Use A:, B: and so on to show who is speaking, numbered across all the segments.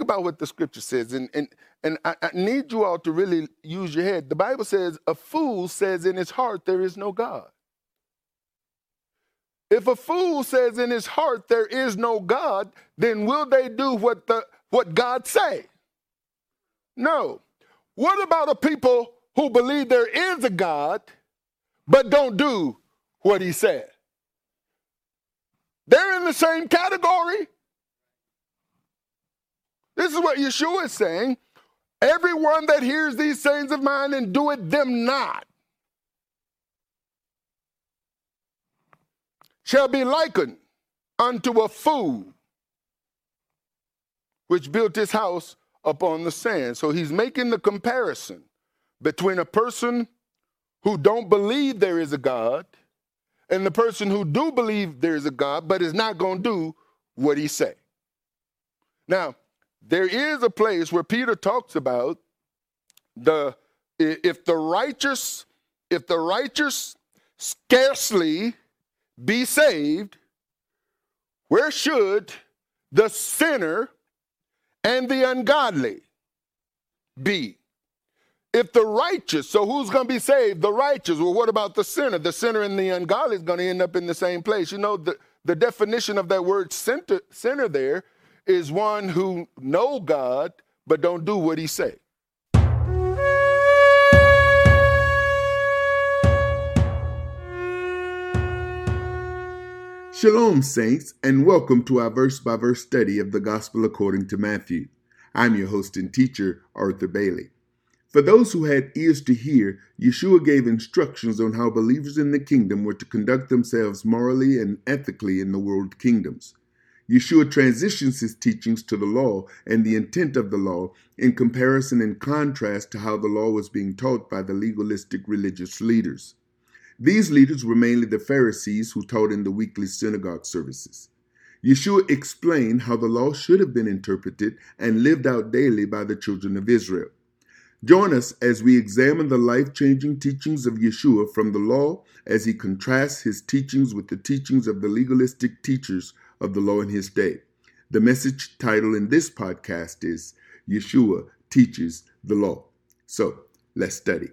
A: about what the scripture says, and, and, and I, I need you all to really use your head. The Bible says, a fool says in his heart, there is no God. If a fool says in his heart there is no God, then will they do what the what God say? No. What about a people who believe there is a God but don't do what he said? They're in the same category. This is what Yeshua is saying. Everyone that hears these sayings of mine and doeth them not shall be likened unto a fool which built his house upon the sand. So he's making the comparison between a person who don't believe there is a God and the person who do believe there is a God but is not going to do what he say. Now, there is a place where Peter talks about the if the righteous if the righteous scarcely be saved, where should the sinner and the ungodly be? If the righteous, so who's going to be saved? The righteous. Well, what about the sinner? The sinner and the ungodly is going to end up in the same place. You know, the, the definition of that word sinner, sinner there is one who know God but don't do what he say.
B: Shalom, saints, and welcome to our verse by verse study of the Gospel according to Matthew. I'm your host and teacher, Arthur Bailey. For those who had ears to hear, Yeshua gave instructions on how believers in the kingdom were to conduct themselves morally and ethically in the world kingdoms. Yeshua transitions his teachings to the law and the intent of the law in comparison and contrast to how the law was being taught by the legalistic religious leaders. These leaders were mainly the Pharisees who taught in the weekly synagogue services. Yeshua explained how the law should have been interpreted and lived out daily by the children of Israel. Join us as we examine the life changing teachings of Yeshua from the law as he contrasts his teachings with the teachings of the legalistic teachers of the law in his day. The message title in this podcast is Yeshua Teaches the Law. So let's study.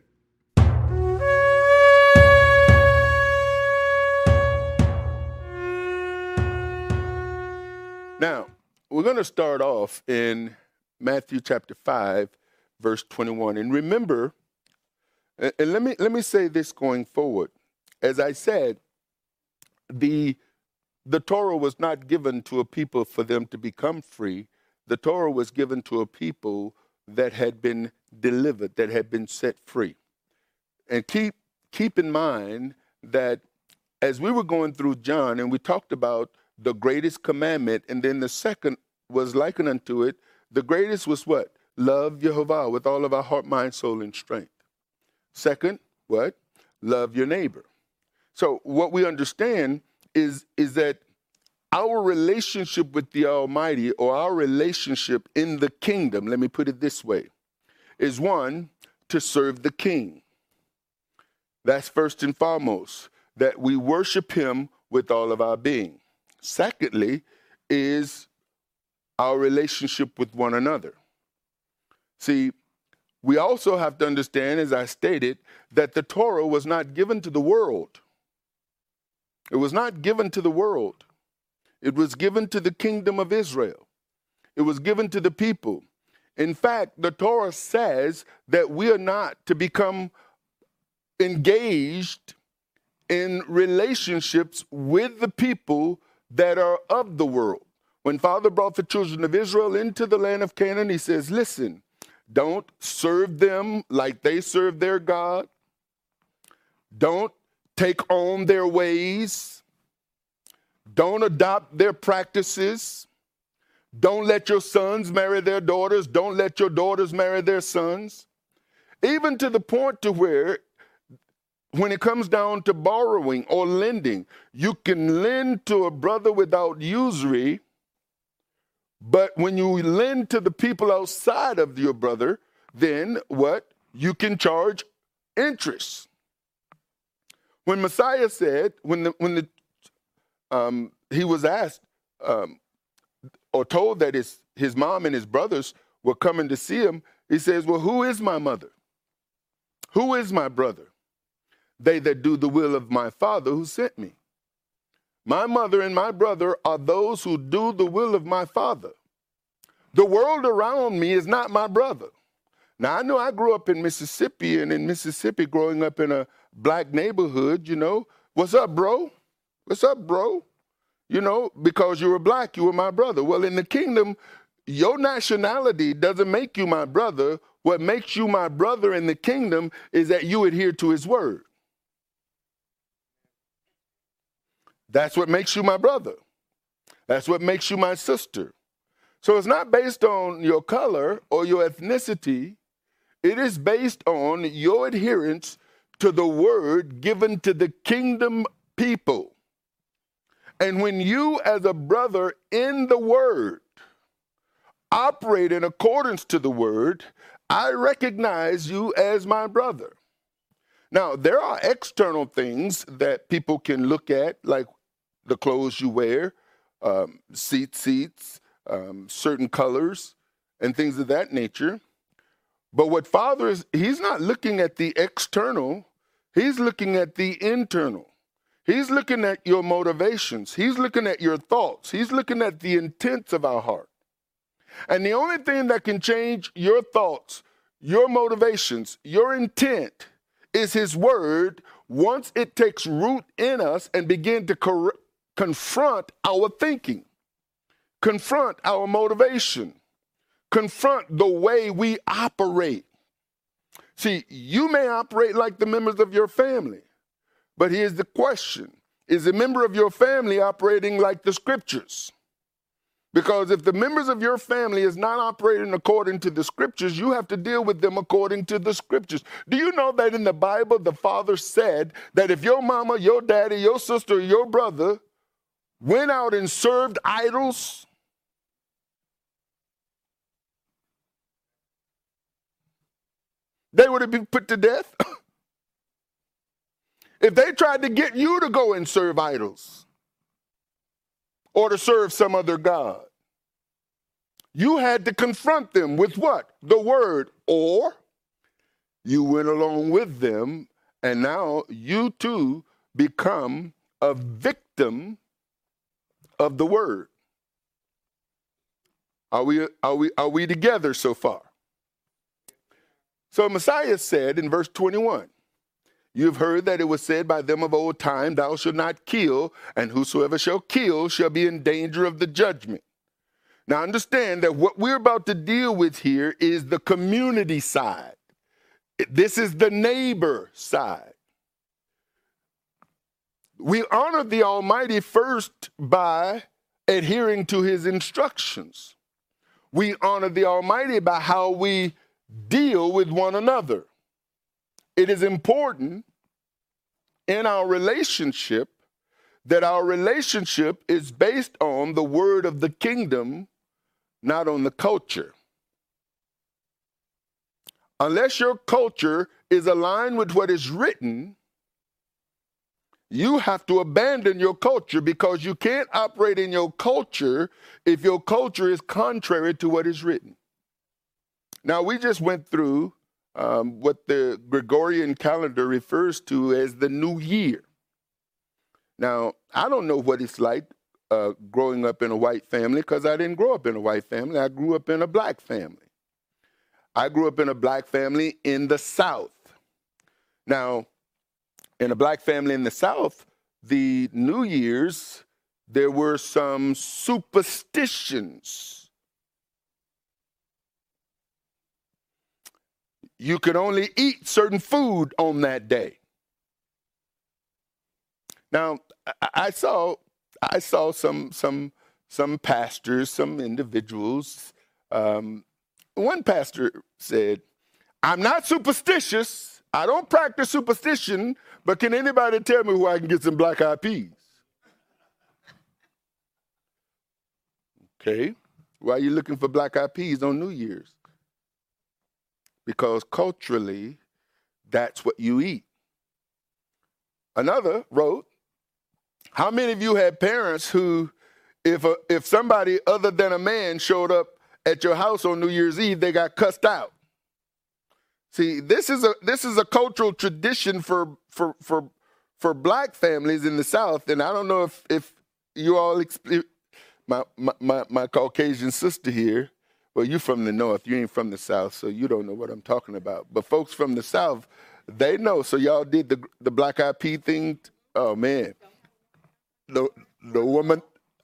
A: Now, we're going to start off in Matthew chapter 5, verse 21. And remember, and let me let me say this going forward. As I said, the the Torah was not given to a people for them to become free. The Torah was given to a people that had been delivered, that had been set free. And keep keep in mind that as we were going through John and we talked about the greatest commandment, and then the second was likened unto it. The greatest was what? Love Jehovah with all of our heart, mind, soul, and strength. Second, what? Love your neighbor. So what we understand is, is that our relationship with the Almighty or our relationship in the kingdom, let me put it this way, is one to serve the king. That's first and foremost, that we worship him with all of our being. Secondly, is our relationship with one another. See, we also have to understand, as I stated, that the Torah was not given to the world. It was not given to the world. It was given to the kingdom of Israel. It was given to the people. In fact, the Torah says that we are not to become engaged in relationships with the people that are of the world. When Father brought the children of Israel into the land of Canaan, he says, Listen, don't serve them like they serve their God. Don't take on their ways. Don't adopt their practices. Don't let your sons marry their daughters. Don't let your daughters marry their sons. Even to the point to where when it comes down to borrowing or lending, you can lend to a brother without usury, but when you lend to the people outside of your brother, then what? You can charge interest. When Messiah said, when the when the um, he was asked um, or told that his his mom and his brothers were coming to see him, he says, Well, who is my mother? Who is my brother? They that do the will of my Father who sent me. My mother and my brother are those who do the will of my Father. The world around me is not my brother. Now, I know I grew up in Mississippi, and in Mississippi, growing up in a black neighborhood, you know, what's up, bro? What's up, bro? You know, because you were black, you were my brother. Well, in the kingdom, your nationality doesn't make you my brother. What makes you my brother in the kingdom is that you adhere to his word. That's what makes you my brother. That's what makes you my sister. So it's not based on your color or your ethnicity. It is based on your adherence to the word given to the kingdom people. And when you, as a brother in the word, operate in accordance to the word, I recognize you as my brother. Now, there are external things that people can look at, like the clothes you wear, um, tzitzits, um, certain colors, and things of that nature. But what Father is, He's not looking at the external, He's looking at the internal. He's looking at your motivations. He's looking at your thoughts. He's looking at the intents of our heart. And the only thing that can change your thoughts, your motivations, your intent is His Word once it takes root in us and begin to cor- confront our thinking, confront our motivation, confront the way we operate. See, you may operate like the members of your family, but here's the question Is a member of your family operating like the scriptures? Because if the members of your family is not operating according to the scriptures, you have to deal with them according to the scriptures. Do you know that in the Bible, the Father said that if your mama, your daddy, your sister, your brother went out and served idols, they would have been put to death. if they tried to get you to go and serve idols or to serve some other God, you had to confront them with what? The word. Or you went along with them, and now you too become a victim of the word. Are we, are we, are we together so far? So Messiah said in verse 21 You've heard that it was said by them of old time, Thou shalt not kill, and whosoever shall kill shall be in danger of the judgment. Now understand that what we're about to deal with here is the community side. This is the neighbor side. We honor the Almighty first by adhering to his instructions. We honor the Almighty by how we deal with one another. It is important in our relationship that our relationship is based on the word of the kingdom, not on the culture. Unless your culture is aligned with what is written, you have to abandon your culture because you can't operate in your culture if your culture is contrary to what is written. Now, we just went through um, what the Gregorian calendar refers to as the new year. Now, I don't know what it's like uh, growing up in a white family because I didn't grow up in a white family. I grew up in a black family. I grew up in a black family in the South. Now, in a black family in the South, the New Year's, there were some superstitions. You could only eat certain food on that day. Now, I saw, I saw some, some, some pastors, some individuals. Um, one pastor said, I'm not superstitious. I don't practice superstition, but can anybody tell me where I can get some black eyed peas? Okay. Why are you looking for black eyed peas on New Year's? Because culturally, that's what you eat. Another wrote, How many of you had parents who, if, a, if somebody other than a man showed up at your house on New Year's Eve, they got cussed out. See, this is a this is a cultural tradition for for for for black families in the South, and I don't know if if you all my my my, my Caucasian sister here. Well, you from the North, you ain't from the South, so you don't know what I'm talking about. But folks from the South, they know. So y'all did the the black pea thing. Oh man, the the woman,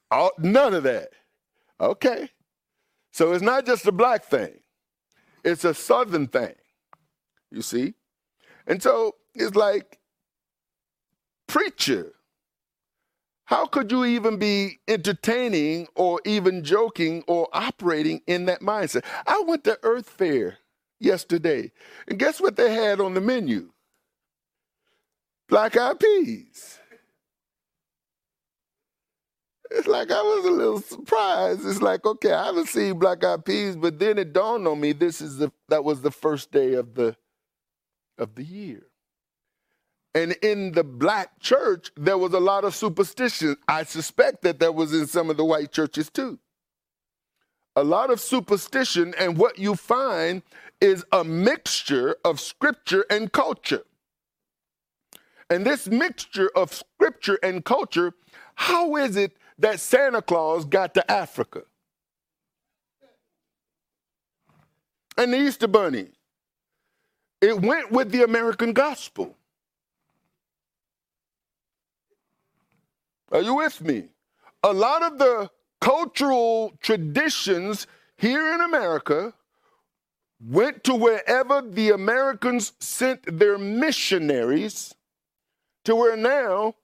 A: all, none of that. Okay, so it's not just a black thing; it's a Southern thing. You see, and so it's like preacher. How could you even be entertaining or even joking or operating in that mindset? I went to Earth Fare yesterday, and guess what they had on the menu? Black eyed peas. It's like I was a little surprised. It's like, okay, I haven't seen black eyed peas, but then it dawned on me this is the that was the first day of the of the year. And in the black church, there was a lot of superstition. I suspect that there was in some of the white churches too. A lot of superstition, and what you find is a mixture of scripture and culture. And this mixture of scripture and culture, how is it that Santa Claus got to Africa? And the Easter Bunny. It went with the American gospel. Are you with me? A lot of the cultural traditions here in America went to wherever the Americans sent their missionaries, to where now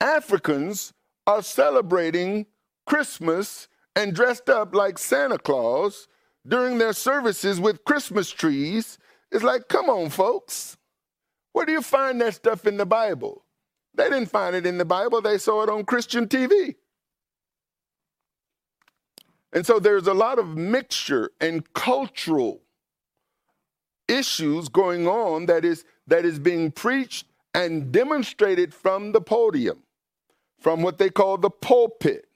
A: Africans are celebrating Christmas and dressed up like Santa Claus during their services with Christmas trees. It's like, come on, folks. Where do you find that stuff in the Bible? They didn't find it in the Bible, they saw it on Christian TV. And so there's a lot of mixture and cultural issues going on that is that is being preached and demonstrated from the podium, from what they call the pulpit.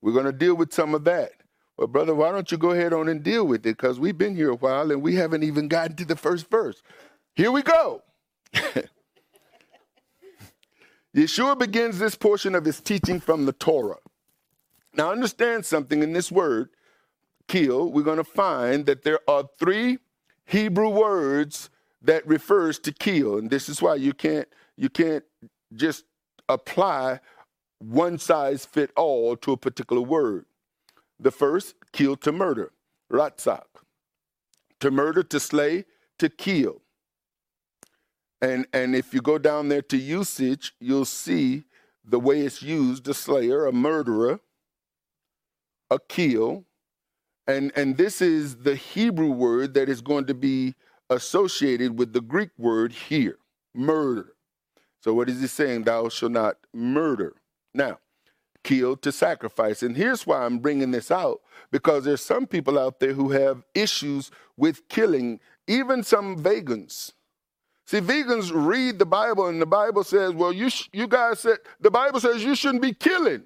A: We're going to deal with some of that. Well, brother, why don't you go ahead on and deal with it? Because we've been here a while and we haven't even gotten to the first verse. Here we go. Yeshua begins this portion of his teaching from the Torah. Now, understand something in this word, kill, we're going to find that there are three Hebrew words that refers to kill. And this is why you can't you can't just apply one size fit all to a particular word. The first, kill to murder, ratzak. To murder, to slay, to kill. And and if you go down there to usage, you'll see the way it's used: a slayer, a murderer, a kill, and and this is the Hebrew word that is going to be associated with the Greek word here, murder. So what is he saying? Thou shalt not murder. Now, kill to sacrifice. And here's why I'm bringing this out because there's some people out there who have issues with killing, even some vegans. See, vegans read the Bible, and the Bible says, well, you, you guys said, the Bible says you shouldn't be killing.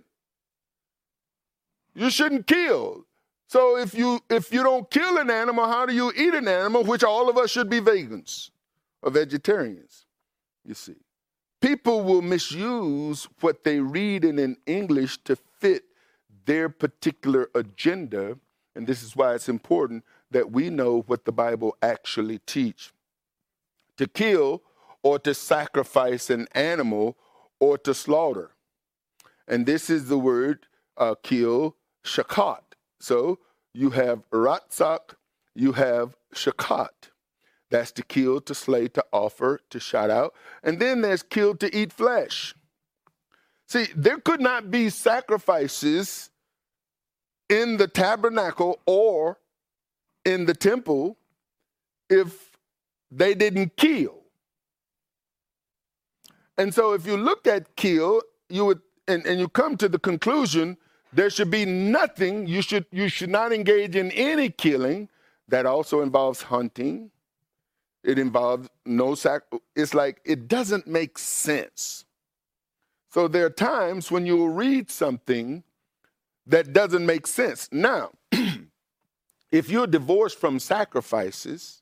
A: You shouldn't kill. So if you if you don't kill an animal, how do you eat an animal? Which all of us should be vegans or vegetarians. You see, people will misuse what they read in, in English to fit their particular agenda, and this is why it's important that we know what the Bible actually teach to kill or to sacrifice an animal or to slaughter. And this is the word uh, kill, shakat. So you have ratzak, you have shakat. That's to kill, to slay, to offer, to shout out. And then there's kill to eat flesh. See, there could not be sacrifices in the tabernacle or in the temple if they didn't kill. And so if you look at kill, you would and, and you come to the conclusion there should be nothing, you should you should not engage in any killing. That also involves hunting. It involves no sac it's like it doesn't make sense. So there are times when you will read something that doesn't make sense. Now, if you're divorced from sacrifices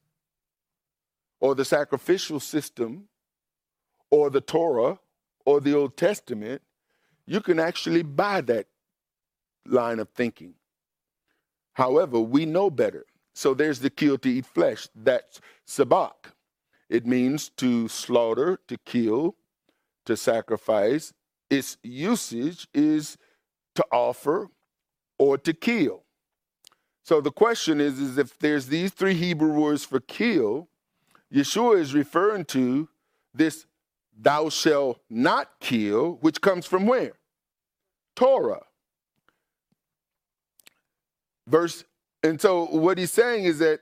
A: or the sacrificial system or the Torah or the Old Testament, you can actually buy that line of thinking. However, we know better. So there's the kill to eat flesh. That's sabak. It means to slaughter, to kill, to sacrifice. Its usage is to offer or to kill. So the question is, is if there's these three Hebrew words for kill, Yeshua is referring to this thou shalt not kill, which comes from where? Torah. Verse, and so what he's saying is that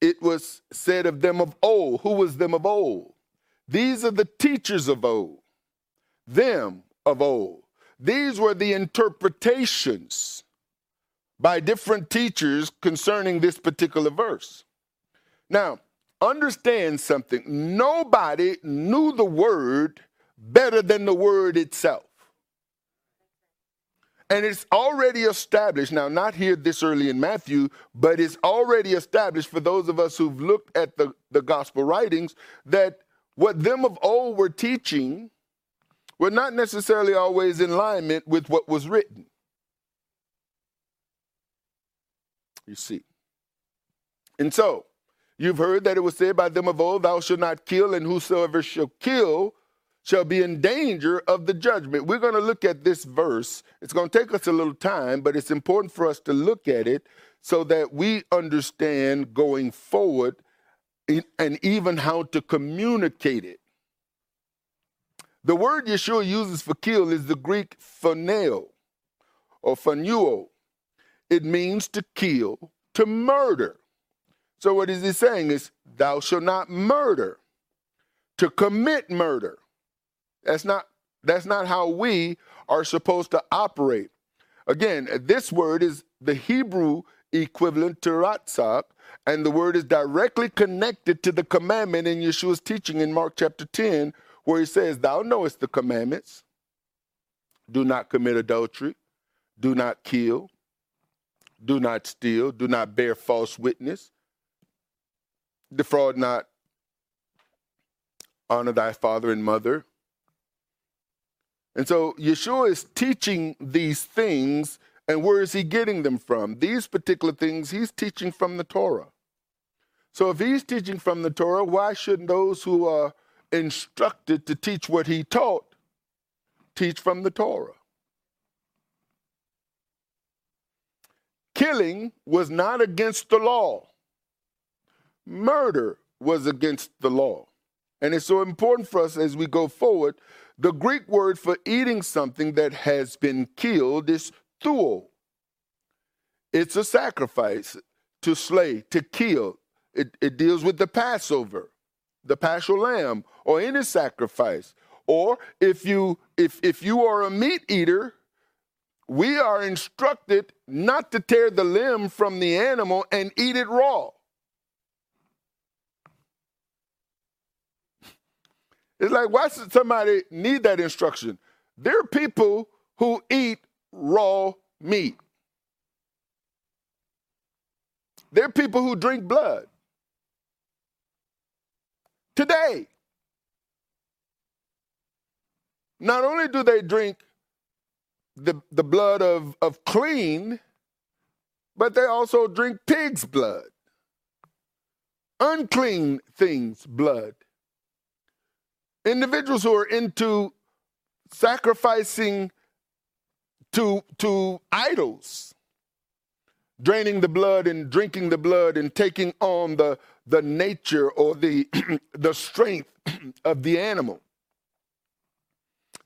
A: it was said of them of old. Who was them of old? These are the teachers of old, them of old. These were the interpretations by different teachers concerning this particular verse. Now, understand something. Nobody knew the word better than the word itself. And it's already established, now, not here this early in Matthew, but it's already established for those of us who've looked at the, the gospel writings that what them of old were teaching were not necessarily always in alignment with what was written. You see. And so, you've heard that it was said by them of old, Thou shalt not kill, and whosoever shall kill shall be in danger of the judgment. We're going to look at this verse. It's going to take us a little time, but it's important for us to look at it so that we understand going forward and even how to communicate it. The word Yeshua uses for kill is the Greek phoneo or phanuo. It means to kill, to murder. So what is he saying is, thou shalt not murder, to commit murder. That's not that's not how we are supposed to operate. Again, this word is the Hebrew equivalent to ratzak, and the word is directly connected to the commandment in Yeshua's teaching in Mark chapter 10, where he says, Thou knowest the commandments. Do not commit adultery, do not kill, do not steal, do not bear false witness, defraud not, honor thy father and mother, and so Yeshua is teaching these things, and where is he getting them from? These particular things he's teaching from the Torah. So if he's teaching from the Torah, why shouldn't those who are instructed to teach what he taught teach from the Torah? Killing was not against the law. Murder was against the law. And it's so important for us as we go forward the Greek word for eating something that has been killed is thuo. It's a sacrifice to slay, to kill. It, it deals with the Passover, the paschal lamb, or any sacrifice. Or if you if if you are a meat eater, we are instructed not to tear the limb from the animal and eat it raw. It's like, why should somebody need that instruction? There are people who eat raw meat. There are people who drink blood. Today, not only do they drink the, the blood of, of clean, but they also drink pig's blood, unclean things' blood individuals who are into sacrificing to, to idols, draining the blood and drinking the blood and taking on the, the nature or the, the strength of the animal.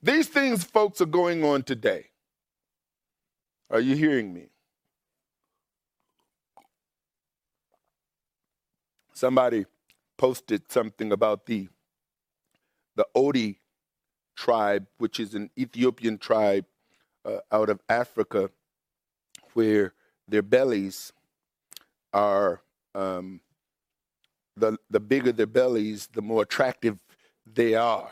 A: These things, folks, are going on today. Are you hearing me? Somebody posted something about the the Bodi tribe, which is an Ethiopian tribe uh, out of Africa, where their bellies are um, the the bigger their bellies, the more attractive they are,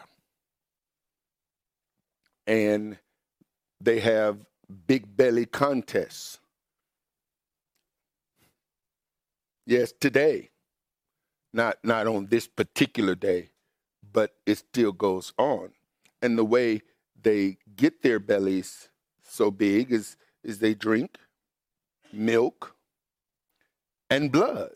A: and they have big belly contests. Yes, today. Not not on this particular day, but it still goes on. And the way they get their bellies so big is is they drink milk and blood.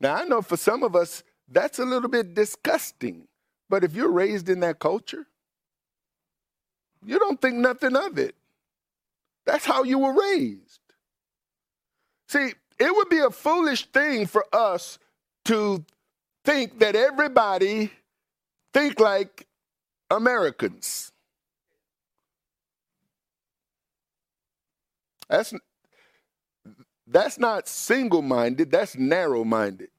A: Now I know for some of us that's a little bit disgusting, but if you're raised in that culture, you don't think nothing of it. That's how you were raised. See, it would be a foolish thing for us to think that everybody think like Americans. That's that's not single-minded, that's narrow-minded.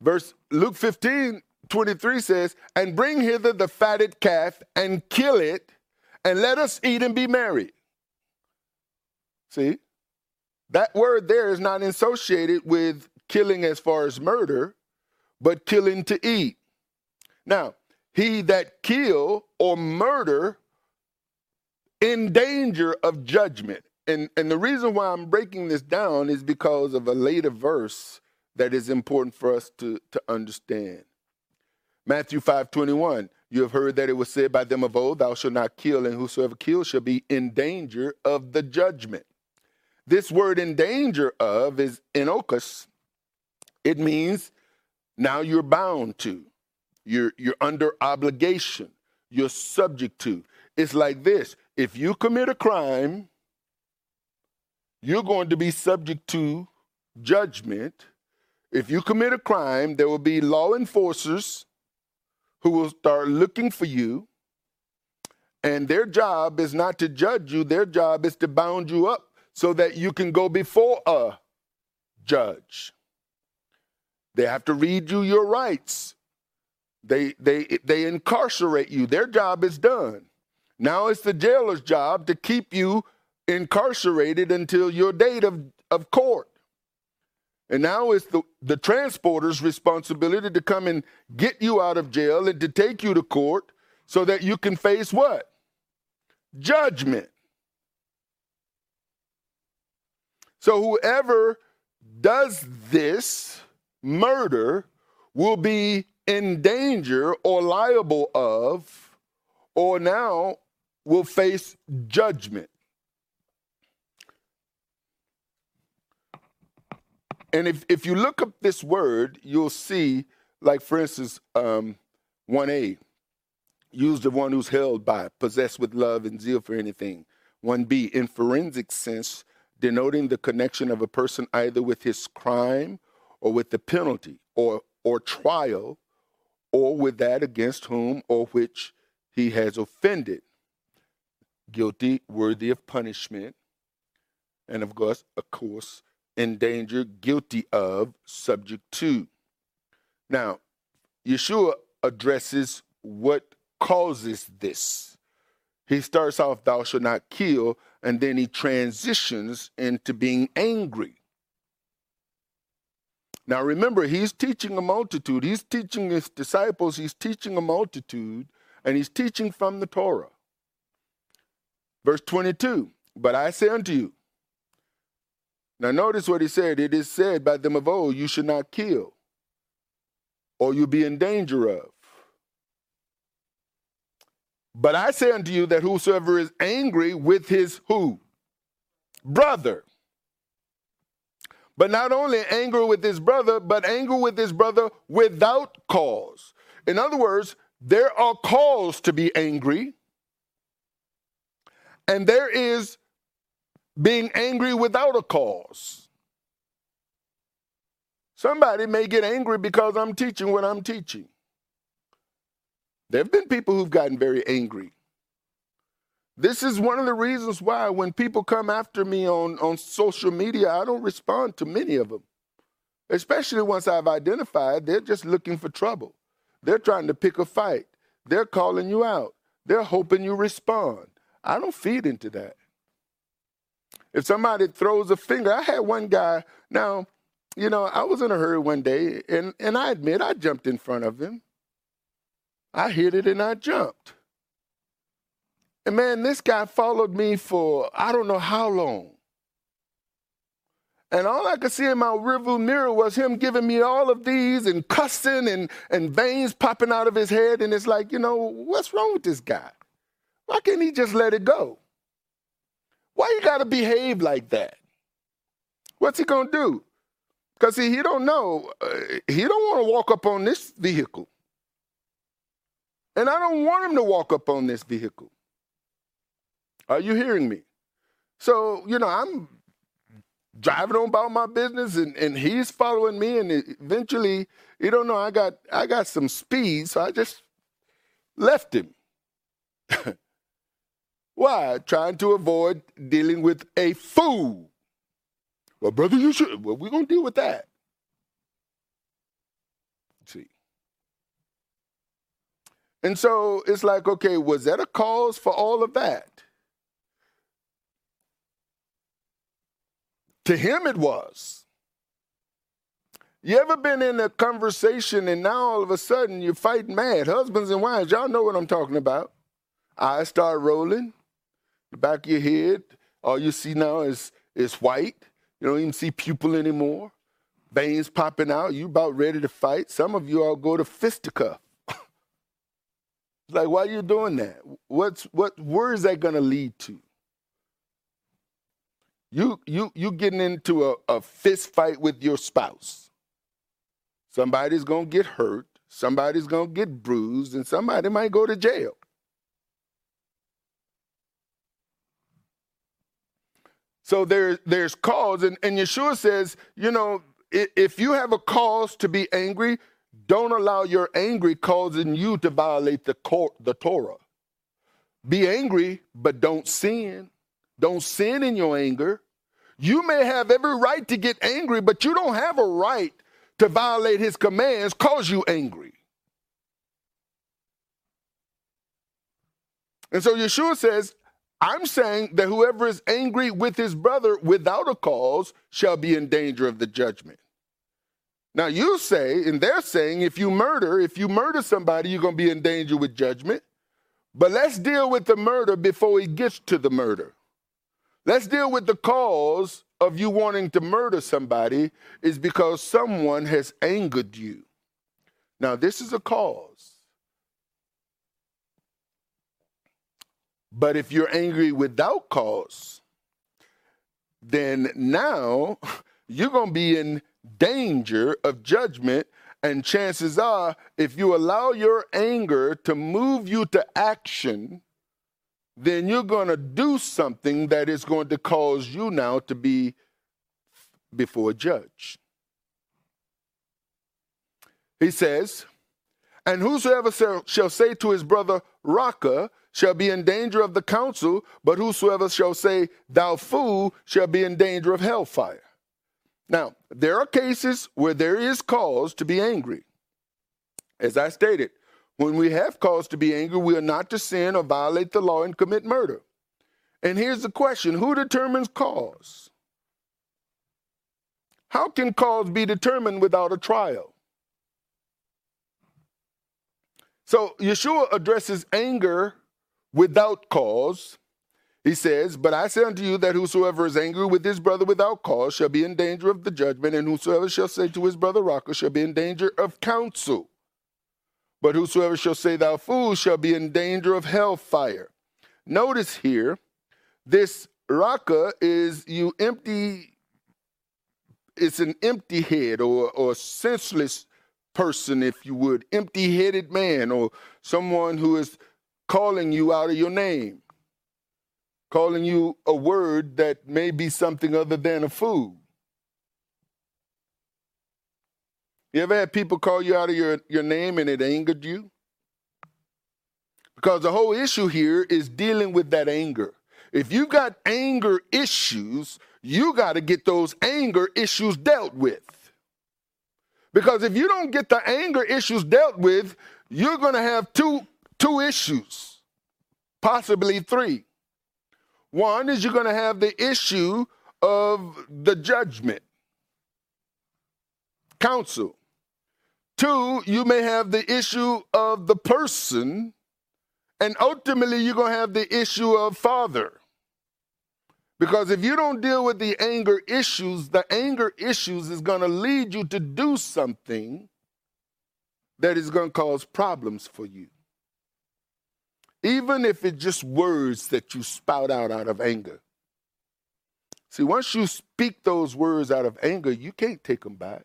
A: Verse Luke 15, 23 says, And bring hither the fatted calf and kill it, and let us eat and be merry. See? That word there is not associated with killing as far as murder, but killing to eat. Now, he that kill or murder in danger of judgment. And, and the reason why I'm breaking this down is because of a later verse that is important for us to, to understand. Matthew 5 21. You have heard that it was said by them of old, Thou shalt not kill, and whosoever kills shall be in danger of the judgment. This word in danger of is enokos. It means now you're bound to, you're, you're under obligation, you're subject to. It's like this if you commit a crime, you're going to be subject to judgment. If you commit a crime, there will be law enforcers who will start looking for you. And their job is not to judge you, their job is to bound you up so that you can go before a judge. They have to read you your rights. They, they, they incarcerate you. Their job is done. Now it's the jailer's job to keep you incarcerated until your date of, of court. And now it's the, the transporter's responsibility to come and get you out of jail and to take you to court so that you can face what? Judgment. So whoever does this murder will be in danger or liable of, or now will face judgment. And if, if you look up this word, you'll see, like for instance, um, 1a, use the one who's held by, possessed with love and zeal for anything. 1b, in forensic sense, denoting the connection of a person either with his crime or with the penalty or, or trial or with that against whom or which he has offended. Guilty, worthy of punishment, and of course, of course, in danger, guilty of, subject to. Now, Yeshua addresses what causes this. He starts off, Thou shalt not kill, and then he transitions into being angry. Now remember, he's teaching a multitude. He's teaching his disciples, he's teaching a multitude, and he's teaching from the Torah. Verse 22 But I say unto you, now notice what he said. It is said by them of old, You should not kill, or you'll be in danger of. But I say unto you that whosoever is angry with his who? Brother. But not only angry with his brother, but angry with his brother without cause. In other words, there are cause to be angry, and there is being angry without a cause. Somebody may get angry because I'm teaching what I'm teaching. There have been people who've gotten very angry. This is one of the reasons why when people come after me on, on social media, I don't respond to many of them. Especially once I've identified they're just looking for trouble. They're trying to pick a fight. They're calling you out. They're hoping you respond. I don't feed into that. If somebody throws a finger, I had one guy, now, you know, I was in a hurry one day, and, and I admit I jumped in front of him. I hit it and I jumped. And man, this guy followed me for I don't know how long. And all I could see in my rearview mirror was him giving me all of these and cussing and, and veins popping out of his head. And it's like, you know, what's wrong with this guy? Why can't he just let it go? Why you got to behave like that? What's he to do? Because see, he don't know. Uh, he don't want to walk up on this vehicle. And I don't want him to walk up on this vehicle. Are you hearing me? So, you know, I'm driving on about my business and, and he's following me and eventually you don't know I got I got some speed so I just left him. Why? Trying to avoid dealing with a fool. Well, brother, you should. Well, we're gonna deal with that. See. And so it's like, okay, was that a cause for all of that? To him, it was. You ever been in a conversation and now all of a sudden you're fighting mad? Husbands and wives, y'all know what I'm talking about. Eyes start rolling, the back of your head, all you see now is, is white. You don't even see pupil anymore. Veins popping out. You about ready to fight. Some of you all go to fisticuff. like, why are you doing that? What's what where is that gonna lead to? You you you getting into a, a fist fight with your spouse. Somebody's gonna get hurt, somebody's gonna get bruised, and somebody might go to jail. So there, there's cause, and, and Yeshua says, you know, if you have a cause to be angry, don't allow your angry causing you to violate the, court, the Torah. Be angry, but don't sin. Don't sin in your anger. You may have every right to get angry, but you don't have a right to violate his commands cause you angry. And so Yeshua says, I'm saying that whoever is angry with his brother without a cause shall be in danger of the judgment. Now you say, and they're saying, if you murder, if you murder somebody, you're going to be in danger with judgment. But let's deal with the murder before he gets to the murder. Let's deal with the cause of you wanting to murder somebody is because someone has angered you. Now, this is a cause. But if you're angry without cause, then now you're going to be in danger of judgment. And chances are, if you allow your anger to move you to action, then you're going to do something that is going to cause you now to be before a judge. He says, And whosoever shall say to his brother, Raca, shall be in danger of the council, but whosoever shall say, Thou fool, shall be in danger of hellfire. Now, there are cases where there is cause to be angry. As I stated, when we have cause to be angry, we are not to sin or violate the law and commit murder. And here's the question who determines cause? How can cause be determined without a trial? So Yeshua addresses anger without cause. He says, But I say unto you that whosoever is angry with his brother without cause shall be in danger of the judgment, and whosoever shall say to his brother Raca shall be in danger of counsel. But whosoever shall say, Thou fool, shall be in danger of hellfire. Notice here, this raka is you empty, it's an empty head or, or senseless person, if you would, empty headed man, or someone who is calling you out of your name, calling you a word that may be something other than a fool. You ever had people call you out of your, your name and it angered you? Because the whole issue here is dealing with that anger. If you've got anger issues, you got to get those anger issues dealt with. Because if you don't get the anger issues dealt with, you're going to have two, two issues, possibly three. One is you're going to have the issue of the judgment, counsel. Two, you may have the issue of the person, and ultimately you're going to have the issue of father. Because if you don't deal with the anger issues, the anger issues is going to lead you to do something that is going to cause problems for you. Even if it's just words that you spout out out of anger. See, once you speak those words out of anger, you can't take them back.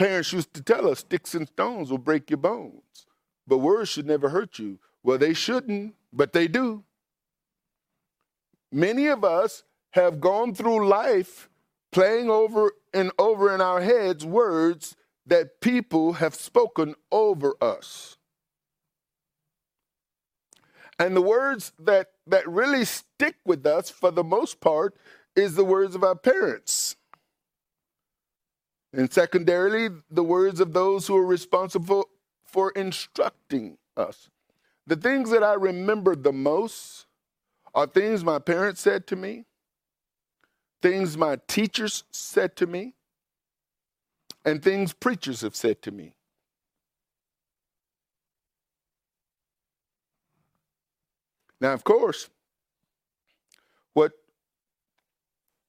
A: Parents used to tell us sticks and stones will break your bones, but words should never hurt you. Well, they shouldn't, but they do. Many of us have gone through life playing over and over in our heads words that people have spoken over us. And the words that, that really stick with us for the most part is the words of our parents. And secondarily, the words of those who are responsible for instructing us. The things that I remember the most are things my parents said to me, things my teachers said to me, and things preachers have said to me. Now, of course, what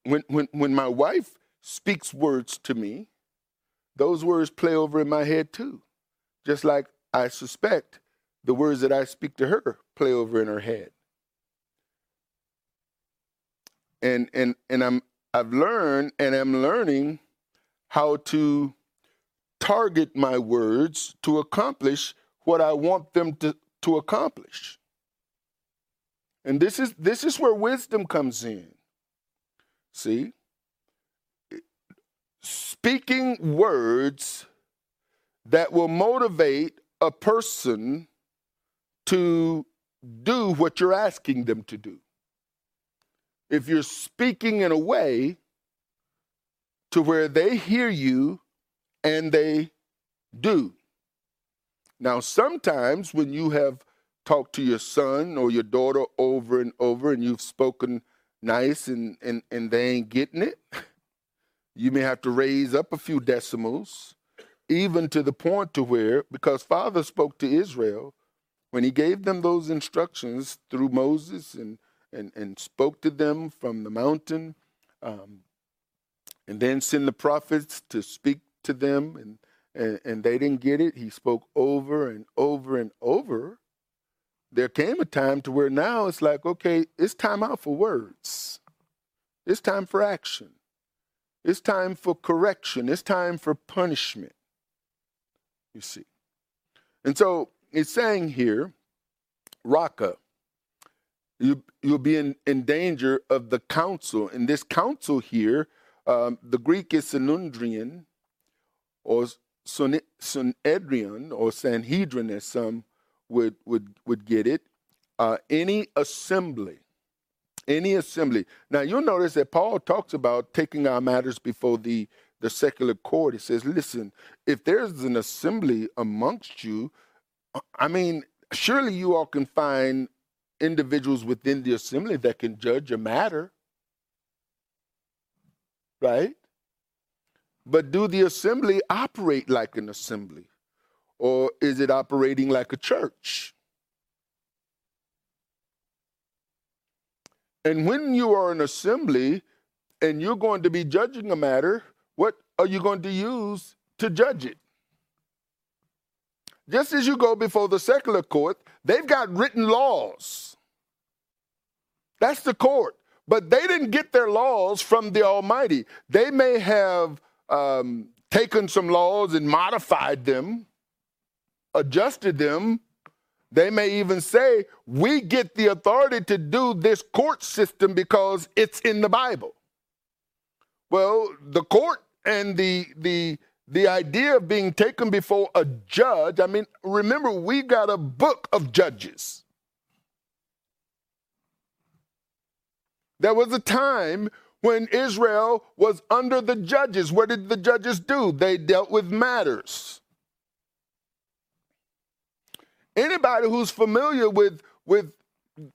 A: when when when my wife speaks words to me, those words play over in my head too. Just like I suspect the words that I speak to her play over in her head. And and and I'm I've learned and I'm learning how to target my words to accomplish what I want them to, to accomplish. And this is this is where wisdom comes in. See? Speaking words that will motivate a person to do what you're asking them to do. If you're speaking in a way to where they hear you and they do. Now, sometimes when you have talked to your son or your daughter over and over and you've spoken nice and, and, and they ain't getting it, you may have to raise up a few decimals, even to the point to where, because Father spoke to Israel, when he gave them those instructions through Moses and, and, and spoke to them from the mountain, um, and then send the prophets to speak to them, and, and, and they didn't get it. He spoke over and over and over there came a time to where now it's like, okay, it's time out for words. It's time for action. It's time for correction. It's time for punishment. You see. And so it's saying here, Raka, you, you'll be in, in danger of the council. And this council here, um, the Greek is Synundrian or Sunedrian or Sanhedrin, as some would would would get it. Uh, any assembly, any assembly. Now you'll notice that Paul talks about taking our matters before the the secular court. He says, "Listen, if there's an assembly amongst you, I mean, surely you all can find individuals within the assembly that can judge a matter, right? But do the assembly operate like an assembly? Or is it operating like a church? And when you are an assembly and you're going to be judging a matter, what are you going to use to judge it? Just as you go before the secular court, they've got written laws. That's the court. But they didn't get their laws from the Almighty. They may have um, taken some laws and modified them, adjusted them. They may even say, we get the authority to do this court system because it's in the Bible. Well, the court and the the the idea of being taken before a judge, I mean, remember, we got a book of judges. There was a time when Israel was under the judges. What did the judges do? They dealt with matters. Anybody who's familiar with, with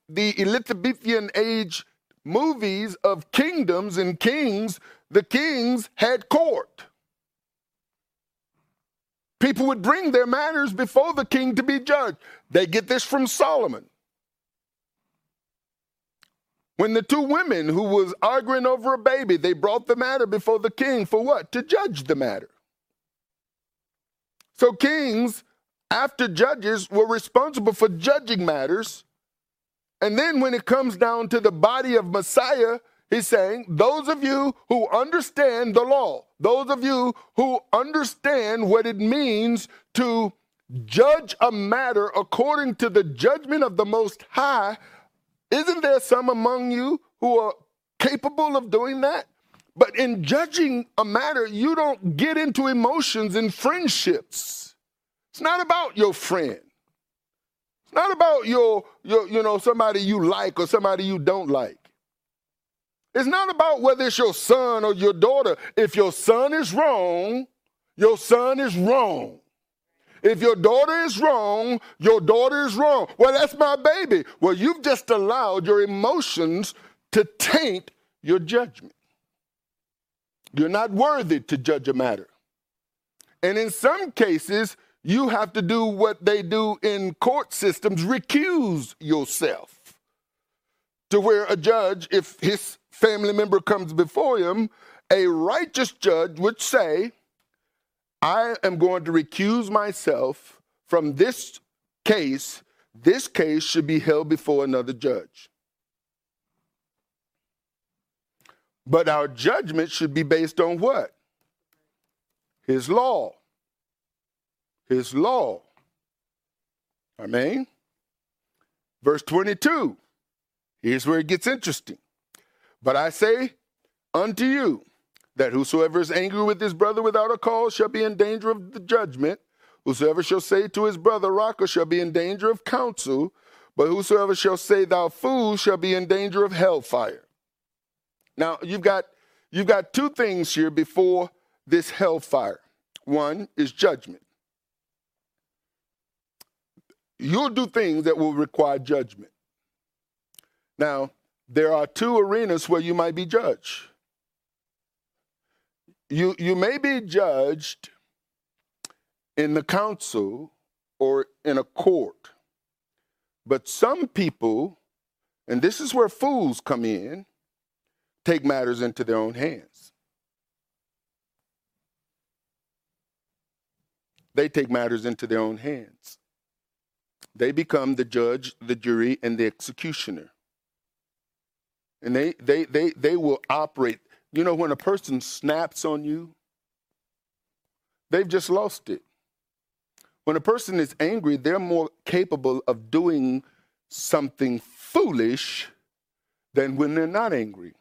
A: the Elizabethan age movies of kingdoms and kings, the kings had court. People would bring their matters before the king to be judged. They get this from Solomon. When the two women who was arguing over a baby, they brought the matter before the king for what? To judge the matter. So kings, after judges, were responsible for judging matters. And then when it comes down to the body of Messiah, he's saying, those of you who understand the law, those of you who understand what it means to judge a matter according to the judgment of the Most High, isn't there some among you who are capable of doing that? But in judging a matter, you don't get into emotions and friendships. It's not about your friend. It's not about your, your, you know, somebody you like or somebody you don't like. It's not about whether it's your son or your daughter. If your son is wrong, your son is wrong. If your daughter is wrong, your daughter is wrong. Well, that's my baby. Well, you've just allowed your emotions to taint your judgment. You're not worthy to judge a matter. And in some cases, you have to do what they do in court systems recuse yourself. To where a judge, if his family member comes before him, a righteous judge would say, I am going to recuse myself from this case. This case should be held before another judge. But our judgment should be based on what? His law. His law. I mean, Verse 22. Here's where it gets interesting. But I say unto you, that whosoever is angry with his brother without a cause shall be in danger of the judgment. Whosoever shall say to his brother, Raca, shall be in danger of counsel. But whosoever shall say, Thou fool, shall be in danger of hellfire. Now, you've got, you've got two things here before this hellfire. One is judgment. You'll do things that will require judgment. Now, there are two arenas where you might be judged you, you may be judged in the council or in a court, but some people, and this is where fools come in, take matters into their own hands. They take matters into their own hands. They become the judge, the jury, and the executioner. And they, they, they, they will operate you know, when a person snaps on you, they've just lost it. When a person is angry, they're more capable of doing something foolish than when they're not angry.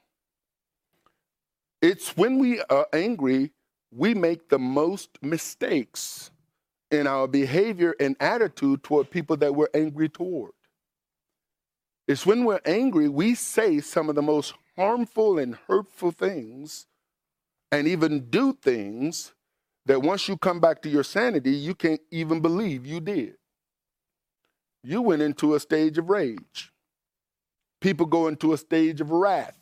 A: It's when we are angry, we make the most mistakes in our behavior and attitude toward people that we're angry toward. It's when we're angry, we say some of the most harmful and hurtful things and even do things that once you come back to your sanity, you can't even believe you did. You went into a stage of rage. People go into a stage of wrath.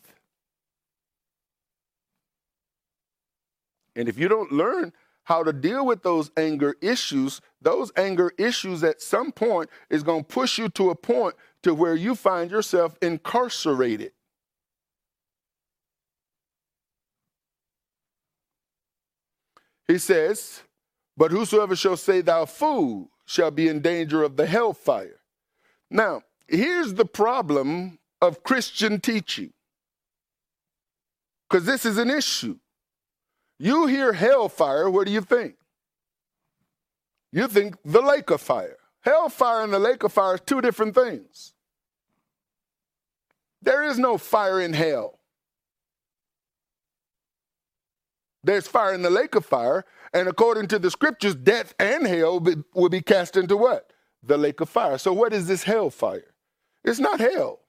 A: And if you don't learn how to deal with those anger issues, those anger issues at some point is going to push you to a point to where you find yourself incarcerated. He says, But whosoever shall say, Thou fool, shall be in danger of the hellfire. Now, here's the problem of Christian teaching, because this is an issue. You hear hellfire, what do you think? You think the lake of fire. Hellfire and the lake of fire is two different things. There is no fire in hell. There's fire in the lake of fire, and according to the scriptures, death and hell will be cast into what? The lake of fire. So, what is this hellfire? It's not hell.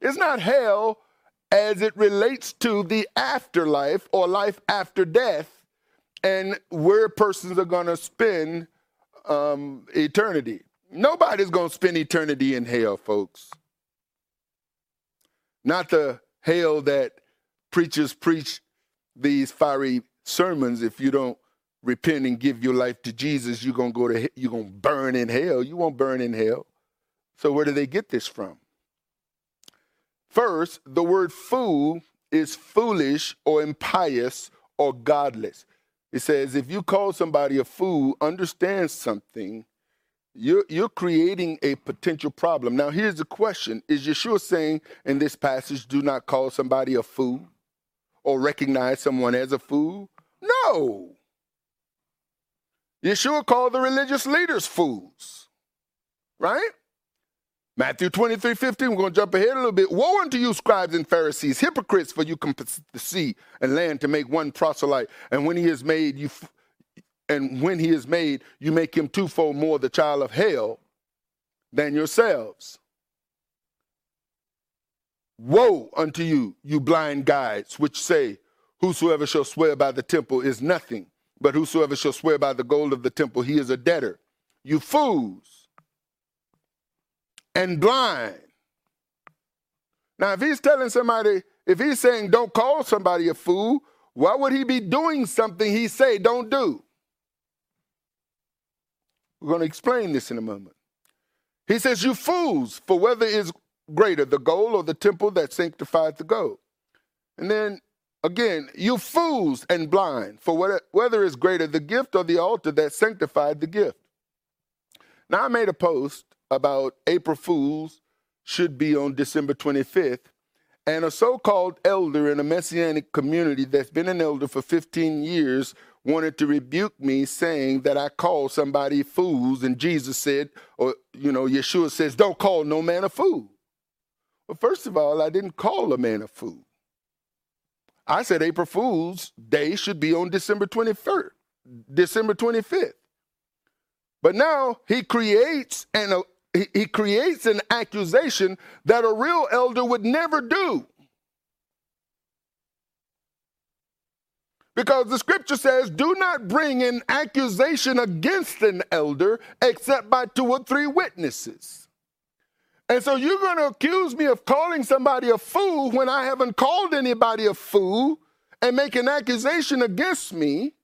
A: It's not hell as it relates to the afterlife or life after death and where persons are going to spend um, eternity. Nobody's going to spend eternity in hell, folks. Not the hell that preachers preach these fiery sermons, if you don't repent and give your life to Jesus, you're gonna go to you're gonna burn in hell. You won't burn in hell. So where do they get this from? First, the word fool is foolish or impious or godless. It says if you call somebody a fool, understand something, you're, you're creating a potential problem. Now, here's the question Is Yeshua saying in this passage, do not call somebody a fool or recognize someone as a fool? No. Yeshua called the religious leaders fools, right? Matthew 23, 15, we're going to jump ahead a little bit. Woe unto you, scribes and Pharisees, hypocrites, for you sea and land to make one proselyte. And when he is made, you and when he is made, you make him twofold more the child of hell than yourselves. Woe unto you, you blind guides, which say, Whosoever shall swear by the temple is nothing, but whosoever shall swear by the gold of the temple, he is a debtor. You fools and blind. Now, if he's telling somebody, if he's saying don't call somebody a fool, why would he be doing something he say don't do? We're going to explain this in a moment. He says, You fools, for whether is greater, the gold or the temple that sanctified the gold? And then again, you fools and blind, for whether is greater, the gift or the altar that sanctified the gift? Now, I made a post about April Fools should be on December 25th. And a so called elder in a messianic community that's been an elder for 15 years wanted to rebuke me, saying that I called somebody fools. And Jesus said, or, you know, Yeshua says, don't call no man a fool. Well, first of all, I didn't call a man a fool. I said April Fool's Day should be on December 21st, December 25th. But now he creates an, he, creates an accusation that a real elder would never do. Because the scripture says, do not bring an accusation against an elder except by two or three witnesses. And so you're going to accuse me of calling somebody a fool when I haven't called anybody a fool and make an accusation against me,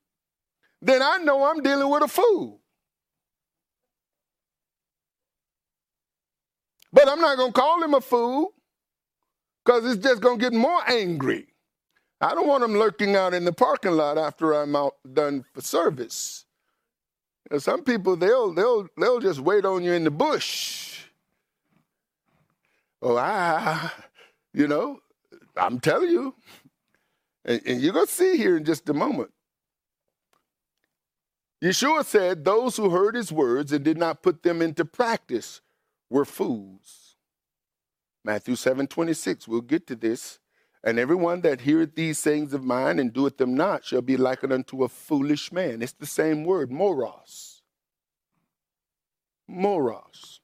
A: then I know I'm dealing with a fool. But I'm not going to call him a fool because it's just going to get more angry. I don't want him lurking out in the parking lot after I'm out done for service. You know, some people they'll they'll they'll just wait on you in the bush. Oh, I, you know, I'm telling you, and, and you're gonna see here in just a moment. Yeshua said, "Those who heard his words and did not put them into practice were fools. Matthew 7 26, we'll get to this. And everyone that heareth these sayings of mine and doeth them not shall be likened unto a foolish man. It's the same word, moros. Moros.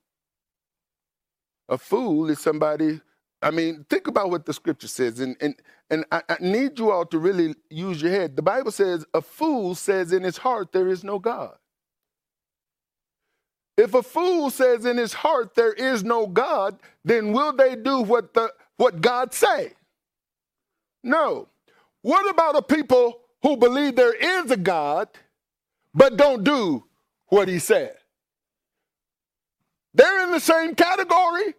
A: A fool is somebody, I mean, think about what the scripture says, and, and, and I, I need you all to really use your head. The Bible says, a fool says in his heart, there is no God. If a fool says in his heart there is no God, then will they do what the what God say? No. What about a people who believe there is a God but don't do what he said? They're in the same category.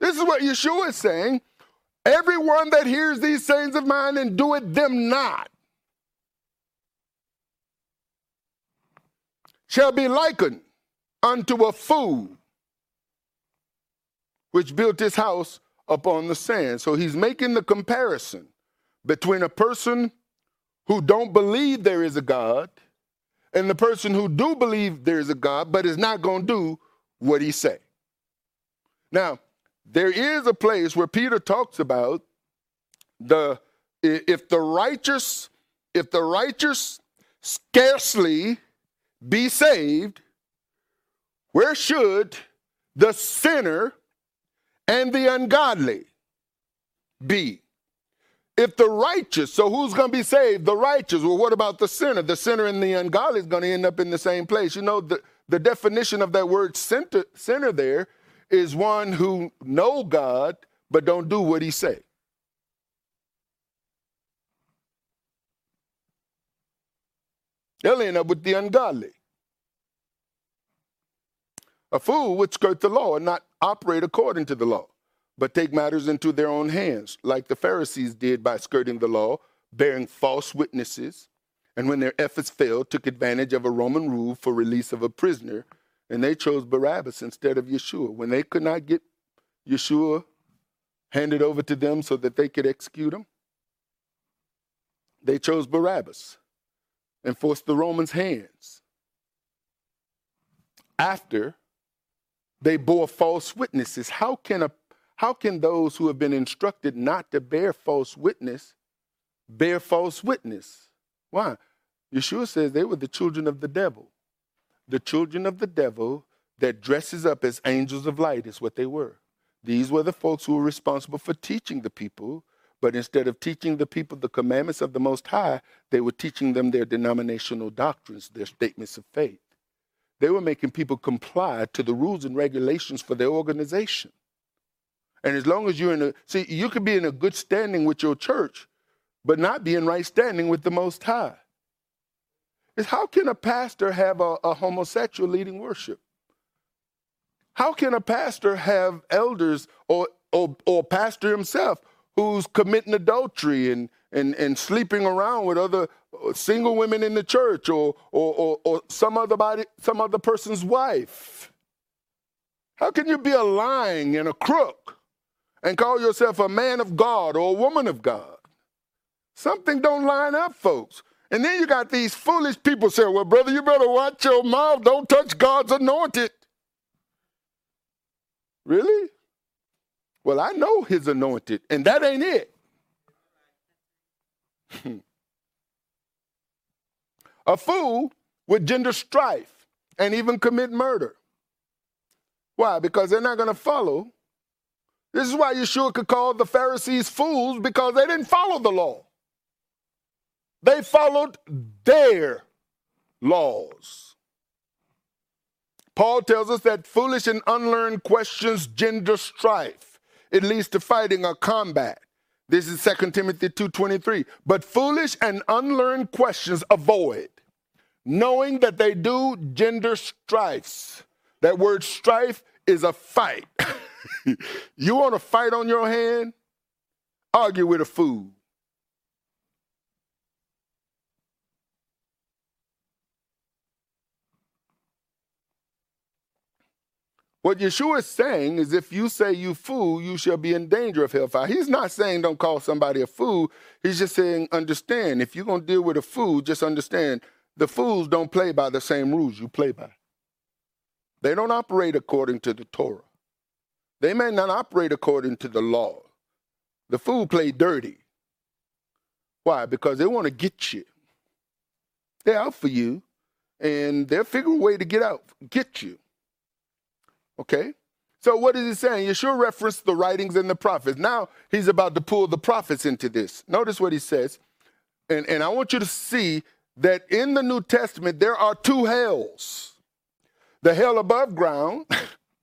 A: This is what Yeshua is saying. Everyone that hears these sayings of mine and doeth them not shall be likened unto a fool which built his house upon the sand. So he's making the comparison between a person who don't believe there is a God and the person who do believe there is a God but is not going to do what he say. Now, there is a place where Peter talks about the if the righteous if the righteous scarcely be saved, where should the sinner and the ungodly be? If the righteous, so who's going to be saved? The righteous. Well, what about the sinner? The sinner and the ungodly is going to end up in the same place. You know, the, the definition of that word sinner, sinner there is one who know God but don't do what he say. They'll end up with the ungodly. A fool would skirt the law and not operate according to the law. but take matters into their own hands, like the Pharisees did by skirting the law, bearing false witnesses, and when their efforts failed, took advantage of a Roman rule for release of a prisoner, and they chose Barabbas instead of Yeshua. When they could not get Yeshua handed over to them so that they could execute him, they chose Barabbas and forced the Romans' hands. After they bore false witnesses, how can a how can those who have been instructed not to bear false witness bear false witness? Why? Yeshua says they were the children of the devil. The children of the devil that dresses up as angels of light is what they were. These were the folks who were responsible for teaching the people, but instead of teaching the people the commandments of the Most High, they were teaching them their denominational doctrines, their statements of faith. They were making people comply to the rules and regulations for their organization. And as long as you're in a, see, you could be in a good standing with your church, but not be in right standing with the Most High is how can a pastor have a, a homosexual leading worship? How can a pastor have elders or, or, or pastor himself who's committing adultery and, and, and sleeping around with other uh, single women in the church or, or, or, or some, other body, some other person's wife? How can you be a lying and a crook and call yourself a man of God or a woman of God? Something don't line up, folks. And then you got these foolish people saying, well, brother, you better watch your mouth. Don't touch God's anointed. Really? Well, I know his anointed, and that ain't it. A fool would gender strife and even commit murder. Why? Because they're not going to follow. This is why Yeshua could call the Pharisees fools because they didn't follow the law. They followed their laws. Paul tells us that foolish and unlearned questions gender strife. It leads to fighting or combat. This is 2 Timothy 2:23. But foolish and unlearned questions avoid, knowing that they do gender strifes. That word strife is a fight. you want to fight on your hand? Argue with a fool. What Yeshua is saying is if you say you fool, you shall be in danger of hellfire. He's not saying don't call somebody a fool. He's just saying understand. If you're going to deal with a fool, just understand the fools don't play by the same rules you play by. They don't operate according to the Torah. They may not operate according to the law. The fool play dirty. Why? Because they want to get you. They're out for you, and they'll figure a way to get out, get you. Okay? So what is he saying? Yeshua referenced the writings and the prophets. Now he's about to pull the prophets into this. Notice what he says. And, and I want you to see that in the New Testament there are two hells. The hell above ground,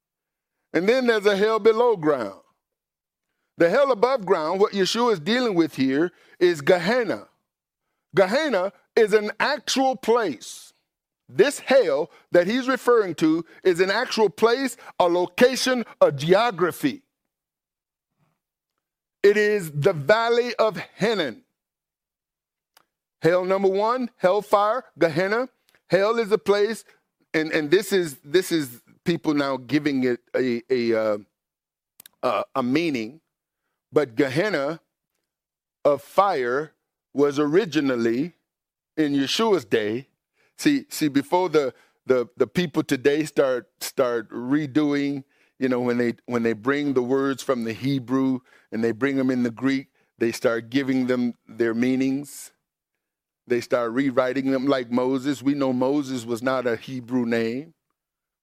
A: and then there's a hell below ground. The hell above ground, what Yeshua is dealing with here is Gehenna. Gehenna is an actual place this hell that he's referring to is an actual place, a location, a geography. It is the valley of Hinnom. Hell number one, hellfire, Gehenna. Hell is a place, and, and this is this is people now giving it a a, uh, uh, a meaning, but Gehenna of fire was originally in Yeshua's day See, see, before the the the people today start start redoing, you know, when they when they bring the words from the Hebrew and they bring them in the Greek, they start giving them their meanings. They start rewriting them like Moses. We know Moses was not a Hebrew name,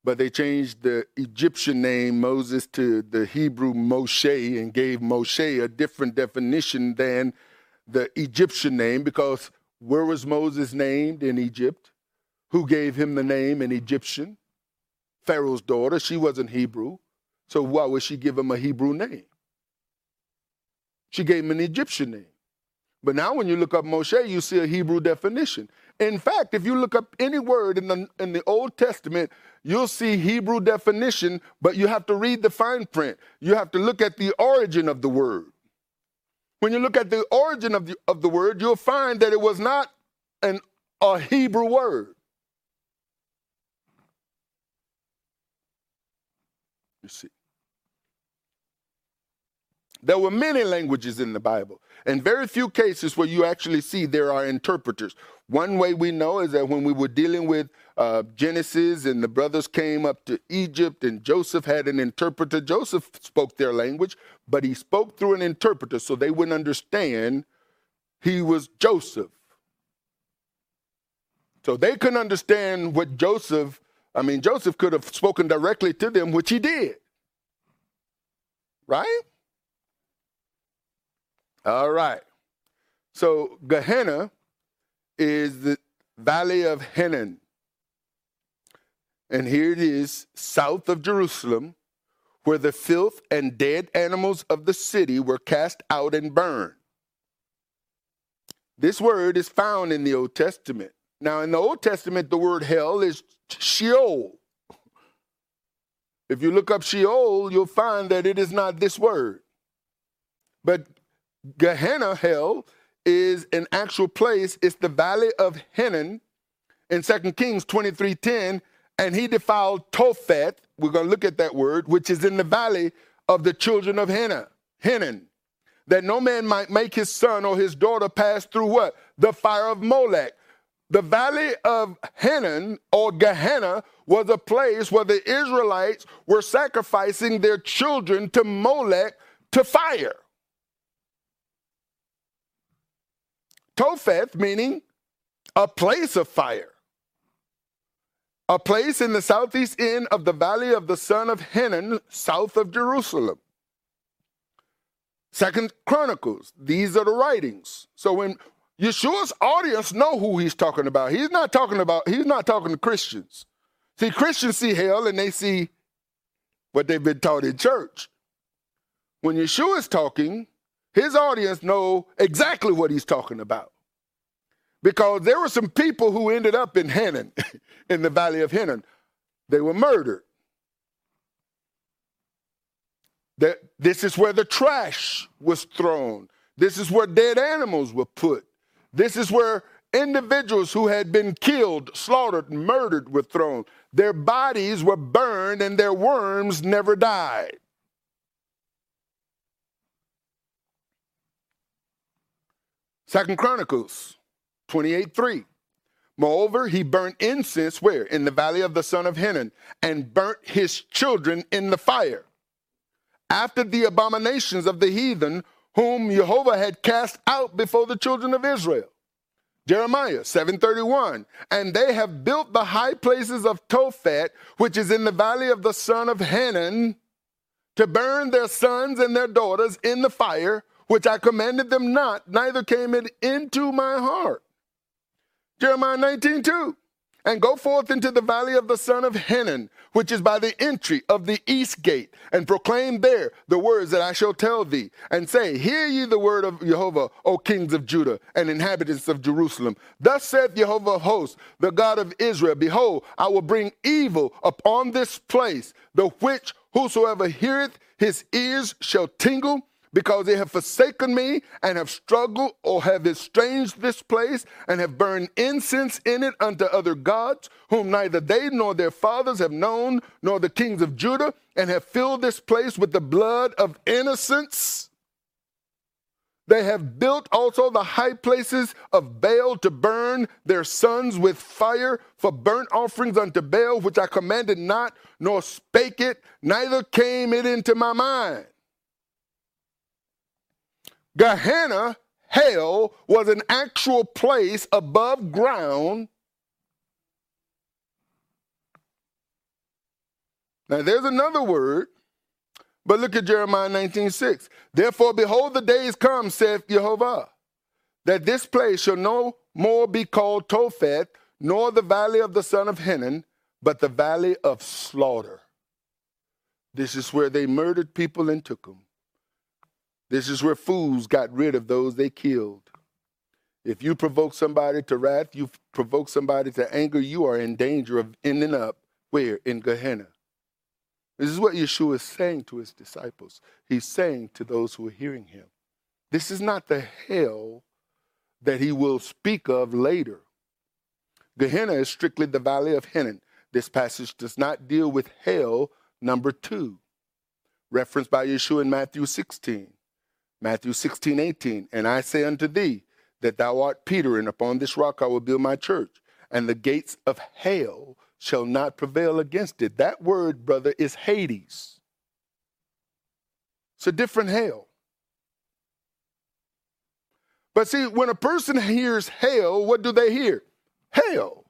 A: but they changed the Egyptian name Moses to the Hebrew Moshe and gave Moshe a different definition than the Egyptian name because where was Moses named in Egypt? Who gave him the name an Egyptian, Pharaoh's daughter. She wasn't Hebrew. So why would she give him a Hebrew name? She gave him an Egyptian name. But now when you look up Moshe, you see a Hebrew definition. In fact, if you look up any word in the in the Old Testament, you'll see Hebrew definition, but you have to read the fine print. You have to look at the origin of the word. When you look at the origin of the, of the word, you'll find that it was not an, a Hebrew word. You see. There were many languages in the Bible, and very few cases where you actually see there are interpreters. One way we know is that when we were dealing with uh, Genesis and the brothers came up to Egypt and Joseph had an interpreter, Joseph spoke their language, but he spoke through an interpreter so they wouldn't understand he was Joseph. So they couldn't understand what Joseph, I mean, Joseph could have spoken directly to them, which he did. Right? All right. So Gehenna is the valley of Hinnom. And here it is, south of Jerusalem, where the filth and dead animals of the city were cast out and burned. This word is found in the Old Testament. Now, in the Old Testament, the word hell is Sheol. If you look up Sheol, you'll find that it is not this word. But Gehenna, hell, is an actual place. It's the valley of Hinnom in 2 Kings 23:10, and he defiled Topheth. We're going to look at that word, which is in the valley of the children of Hinnom. Hinnom. That no man might make his son or his daughter pass through what? The fire of Molech. The valley of Hinnom or Gehenna was a place where the Israelites were sacrificing their children to Molech to fire. Topheth meaning a place of fire. A place in the southeast end of the valley of the son of Hinnom, south of Jerusalem. Second Chronicles, these are the writings. So when Yeshua's audience know who he's talking about. He's not talking about, he's not talking to Christians. See, Christians see hell and they see what they've been taught in church. When Yeshua is talking, his audience know exactly what he's talking about. Because there were some people who ended up in Hinnom, in the valley of Hinnom. They were murdered. That this is where the trash was thrown. This is where dead animals were put. This is where individuals who had been killed, slaughtered, murdered were thrown. Their bodies were burned and their worms never died. Second Chronicles 28 3. Moreover, he burnt incense where? In the valley of the son of Hinnom, and burnt his children in the fire. After the abominations of the heathen, whom Jehovah had cast out before the children of Israel. Jeremiah 7:31 and they have built the high places of Tophet which is in the valley of the son of Hinnom to burn their sons and their daughters in the fire which I commanded them not, neither came it into my heart. Jeremiah 19, 2. And go forth into the valley of the son of Hinnom, which is by the entry of the east gate, and proclaim there the words that I shall tell thee, and say, Hear ye the word of Jehovah, O kings of Judah and inhabitants of Jerusalem. Thus saith Jehovah of hosts, the God of Israel, Behold, I will bring evil upon this place, the which whosoever heareth his ears shall tingle, because they have forsaken me and have struggled or have estranged this place and have burned incense in it unto other gods, whom neither they nor their fathers have known, nor the kings of Judah, and have filled this place with the blood of innocents. They have built also the high places of Baal to burn their sons with fire for burnt offerings unto Baal, which I commanded not, nor spake it, neither came it into my mind. Gehenna, hell, was an actual place above ground. Now there's another word, but look at Jeremiah 19:6. Therefore, behold, the days come, saith Jehovah, that this place shall no more be called Topheth, nor the valley of the son of Hinnom, but the valley of slaughter. This is where they murdered people and took them. This is where fools got rid of those they killed. If you provoke somebody to wrath, you provoke somebody to anger, you are in danger of ending up where? In Gehenna. This is what Yeshua is saying to his disciples. He's saying to those who are hearing him. This is not the hell that he will speak of later. Gehenna is strictly the valley of Hinnom. This passage does not deal with hell, number two, referenced by Yeshua in Matthew 16. Matthew 16, 18. And I say unto thee that thou art Peter, and upon this rock I will build my church, and the gates of hell shall not prevail against it. That word, brother, is Hades. It's a different hell. But see, when a person hears hell, what do they hear? Hell.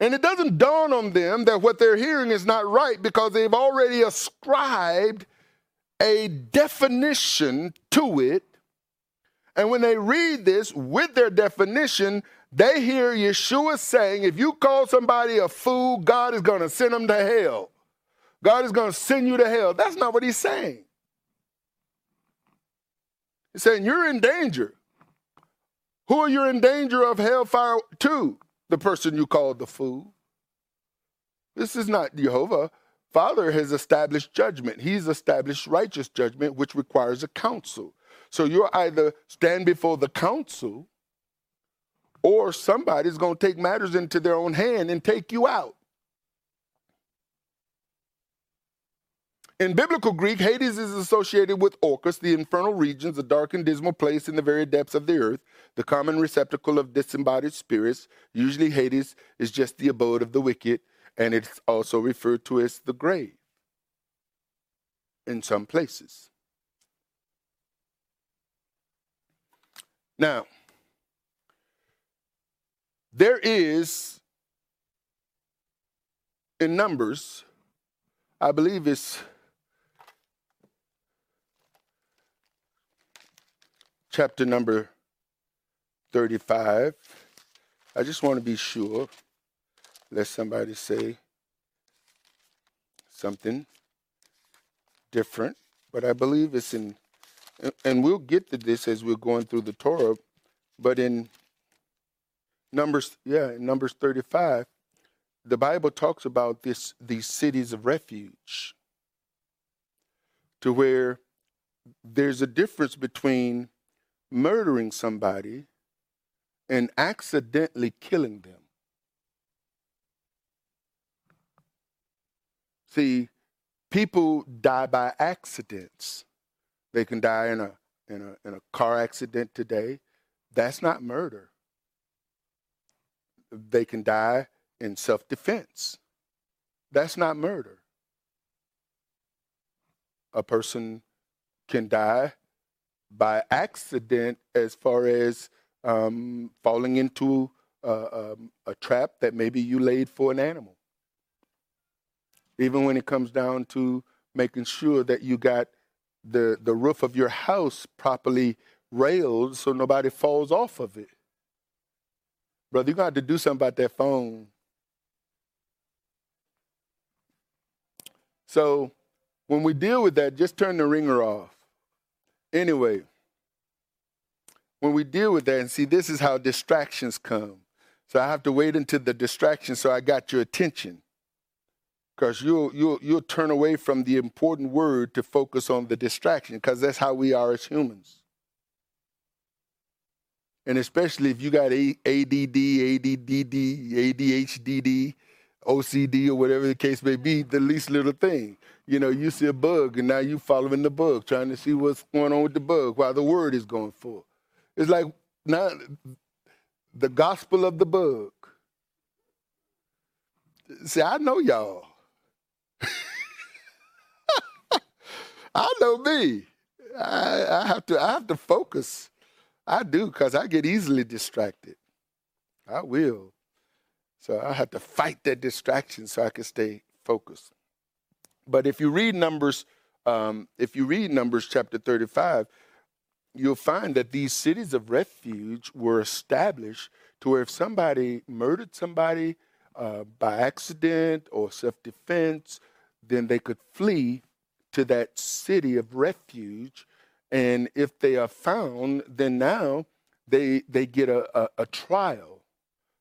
A: And it doesn't dawn on them that what they're hearing is not right because they've already ascribed a definition to it. And when they read this with their definition, they hear Yeshua saying, if you call somebody a fool, God is going to send them to hell. God is going to send you to hell. That's not what he's saying. He's saying you're in danger. Who are you in danger of hellfire to? The person you called the fool. This is not Jehovah. Father has established judgment. He's established righteous judgment, which requires a council. So you're either stand before the council or somebody's going to take matters into their own hand and take you out. In biblical Greek, Hades is associated with Orcus, the infernal regions, a dark and dismal place in the very depths of the earth, the common receptacle of disembodied spirits. Usually, Hades is just the abode of the wicked, and it's also referred to as the grave in some places. Now, there is in Numbers, I believe it's chapter number 35. I just want to be sure. Let somebody say something different. But I believe it's in, and we'll get to this as we're going through the Torah, but in Numbers, yeah, in Numbers 35, the Bible talks about this these cities of refuge to where there's a difference between murdering somebody and accidentally killing them. See, people die by accidents. They can die in a in a in a car accident today. That's not murder. They can die in self-defense. That's not murder. A person can die by accident as far as um, falling into a, um, a trap that maybe you laid for an animal. Even when it comes down to making sure that you got the, the roof of your house properly railed so nobody falls off of it. Brother, to have to do something about that phone. So when we deal with that, just turn the ringer off. Anyway, when we deal with that, and see, this is how distractions come. So I have to wait until the distraction so I got your attention. Because you'll, you'll, you'll turn away from the important word to focus on the distraction, because that's how we are as humans. And especially if you got ADD, ADDD, ADHD, OCD, or whatever the case may be, the least little thing you know, you see a bug and now you following the bug, trying to see what's going on with the bug while the word is going full. It's like now the gospel of the bug. See, I know y'all. I know me. I, I, have to I have to focus. I do because I get easily distracted. I will. So I have to fight that distraction so I can stay focused. But if you read Numbers, um, if you read Numbers chapter 35, you'll find that these cities of refuge were established to where if somebody murdered somebody uh, by accident or self defense, then they could flee to that city of refuge. And if they are found, then now they they get a, a, a trial.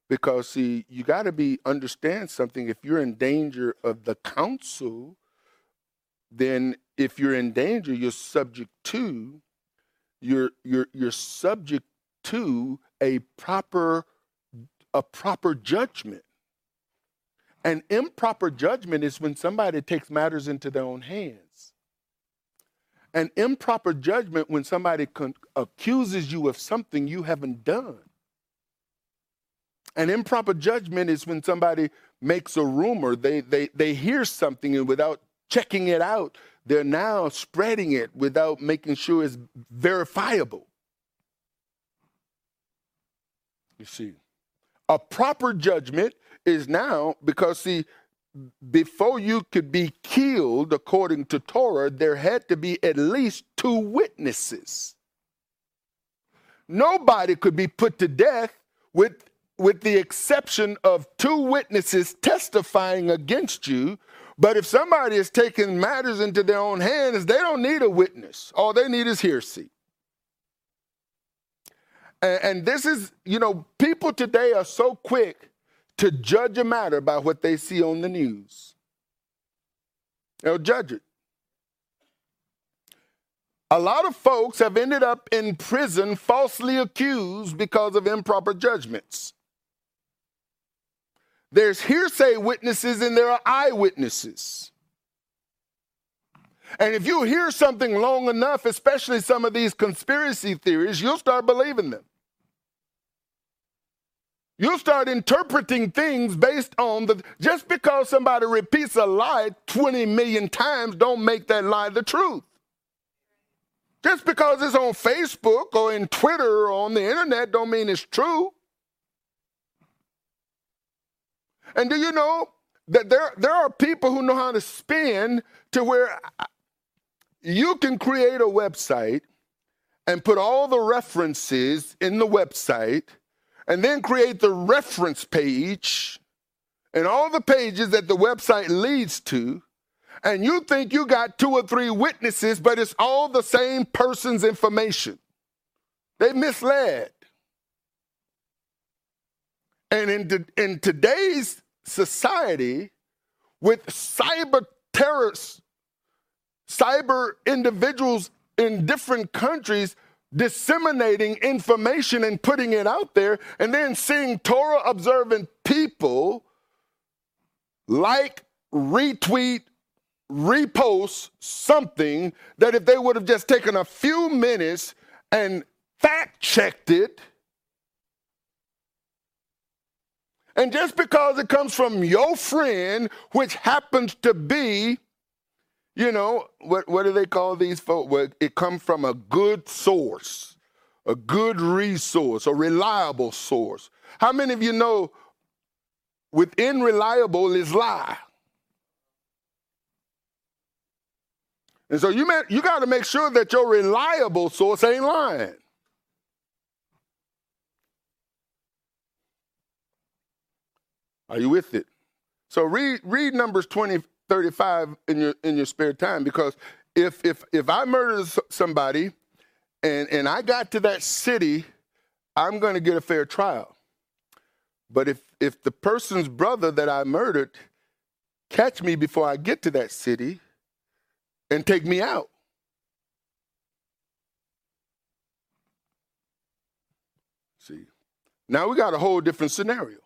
A: Because see you got to be understand something. If you're in danger of the council then if you're in danger you're subject to you're you're you're subject to a proper a proper judgment an improper judgment is when somebody takes matters into their own hands an improper judgment when somebody con- accuses you of something you haven't done. An improper judgment is when somebody makes a rumor, they, they, they hear something and without checking it out, they're now spreading it without making sure it's verifiable. You see, a proper judgment is now because, see, before you could be killed according to Torah, there had to be at least two witnesses. Nobody could be put to death with, with the exception of two witnesses testifying against you. But if somebody is taking matters into their own hands, they don't need a witness. All they need is hearsay. And, and this is, you know, people today are so quick to judge a matter by what they see on the news. They'll judge it. A lot of folks have ended up in prison falsely accused because of improper judgments. There's hearsay witnesses and there are eyewitnesses. And if you hear something long enough, especially some of these conspiracy theories, you'll start believing them. You'll start interpreting things based on the just because somebody repeats a lie 20 million times don't make that lie the truth. Just because it's on Facebook or in Twitter or on the internet don't mean it's true. And do you know that there, there are people who know how to spin to where you can create a website and put all the references in the website and then create the reference page and all the pages that the website leads to, and you think you got two or three witnesses, but it's all the same person's information. They misled. And in, in today's society, with cyber terrorists, cyber individuals in different countries disseminating information and putting it out there, and then seeing Torah observant people like, retweet, repost something that if they would have just taken a few minutes and fact checked it, and just because it comes from your friend, which happens to be you know, what, what do they call these folks? Well, it comes from a good source, a good resource, a reliable source. How many of you know within reliable is lie? And so you, you got to make sure that your reliable source ain't lying. Are you with it? So read read Numbers 20, 35 in your in your spare time because if if if I murder somebody and and I got to that city, I'm going to get a fair trial. But if if the person's brother that I murdered catch me before I get to that city and take me out, see, now we got a whole different scenario.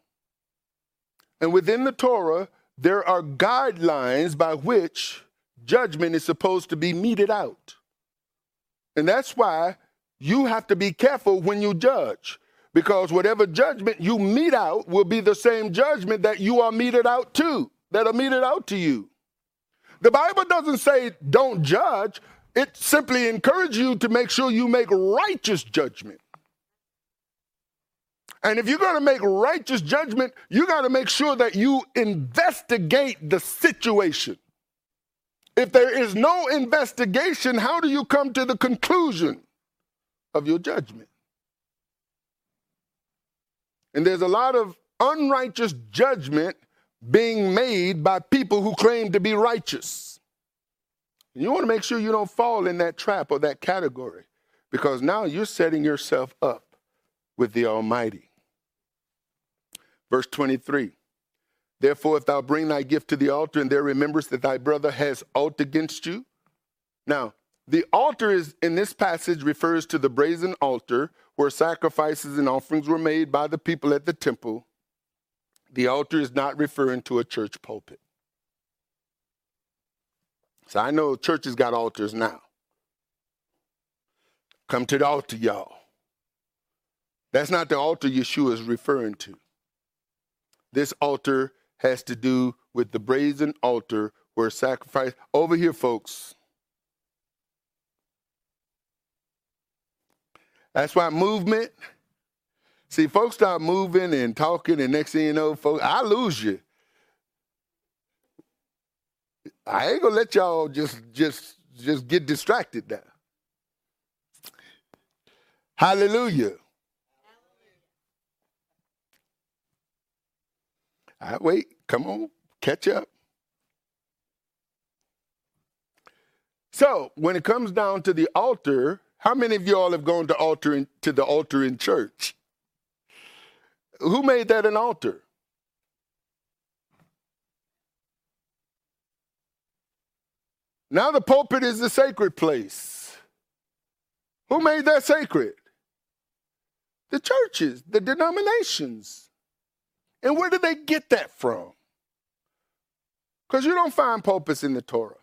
A: And within the Torah, there are guidelines by which judgment is supposed to be meted out. And that's why you have to be careful when you judge, because whatever judgment you mete out will be the same judgment that you are meted out to, that are meted out to you. The Bible doesn't say don't judge, it simply encourages you to make sure you make righteous judgment. And if you're going to make righteous judgment, you got to make sure that you investigate the situation. If there is no investigation, how do you come to the conclusion of your judgment? And there's a lot of unrighteous judgment being made by people who claim to be righteous. You want to make sure you don't fall in that trap or that category because now you're setting yourself up with the Almighty. Verse 23 Therefore, if thou bring thy gift to the altar, and there rememberest that thy brother has aught against you. Now, the altar is in this passage refers to the brazen altar where sacrifices and offerings were made by the people at the temple. The altar is not referring to a church pulpit. So I know churches got altars now. Come to the altar, y'all. That's not the altar Yeshua is referring to. This altar has to do with the brazen altar where sacrifice. Over here, folks. That's why movement. See, folks start moving and talking, and next thing you know, folks, I lose you. I ain't gonna let y'all just just just get distracted now. Hallelujah. I wait. Come on, catch up. So when it comes down to the altar, how many of y'all have gone to altar in, to the altar in church? Who made that an altar? Now the pulpit is the sacred place. Who made that sacred? The churches, the denominations. And where did they get that from? Because you don't find pulpits in the Torah.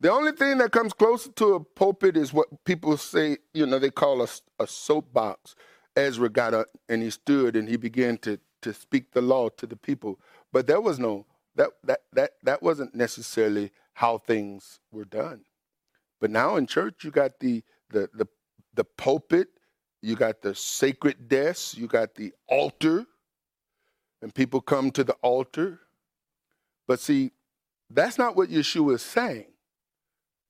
A: The only thing that comes closer to a pulpit is what people say, you know, they call a, a soapbox. Ezra got up and he stood and he began to, to speak the law to the people. But there was no, that, that, that, that wasn't necessarily how things were done. But now in church, you got the, the, the, the pulpit, you got the sacred desk, you got the altar, and people come to the altar. But see, that's not what Yeshua is saying.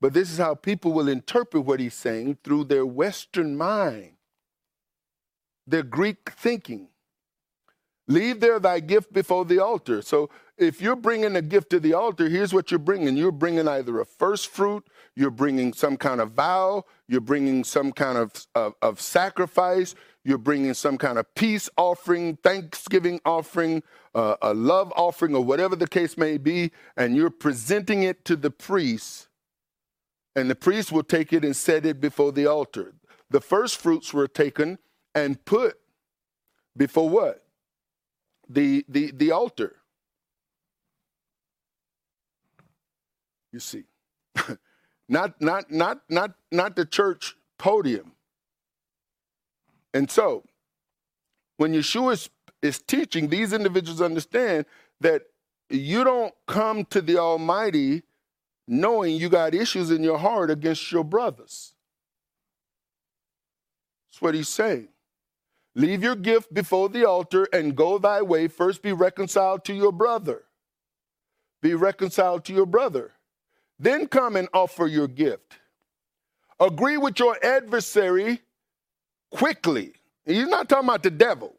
A: But this is how people will interpret what he's saying through their Western mind, their Greek thinking. Leave there thy gift before the altar. So if you're bringing a gift to the altar, here's what you're bringing. You're bringing either a first fruit, you're bringing some kind of vow, you're bringing some kind of, of, of sacrifice, you're bringing some kind of peace offering, thanksgiving offering, uh, a love offering, or whatever the case may be, and you're presenting it to the priest, and the priest will take it and set it before the altar. The first fruits were taken and put before what? the, the, the altar. You see. not, not, not, not, not the church podium. And so, when Yeshua is, is teaching, these individuals understand that you don't come to the Almighty knowing you got issues in your heart against your brothers. That's what he's saying. Leave your gift before the altar and go thy way. First be reconciled to your brother. Be reconciled to your brother. Then come and offer your gift. Agree with your adversary quickly. He's not talking about the devil.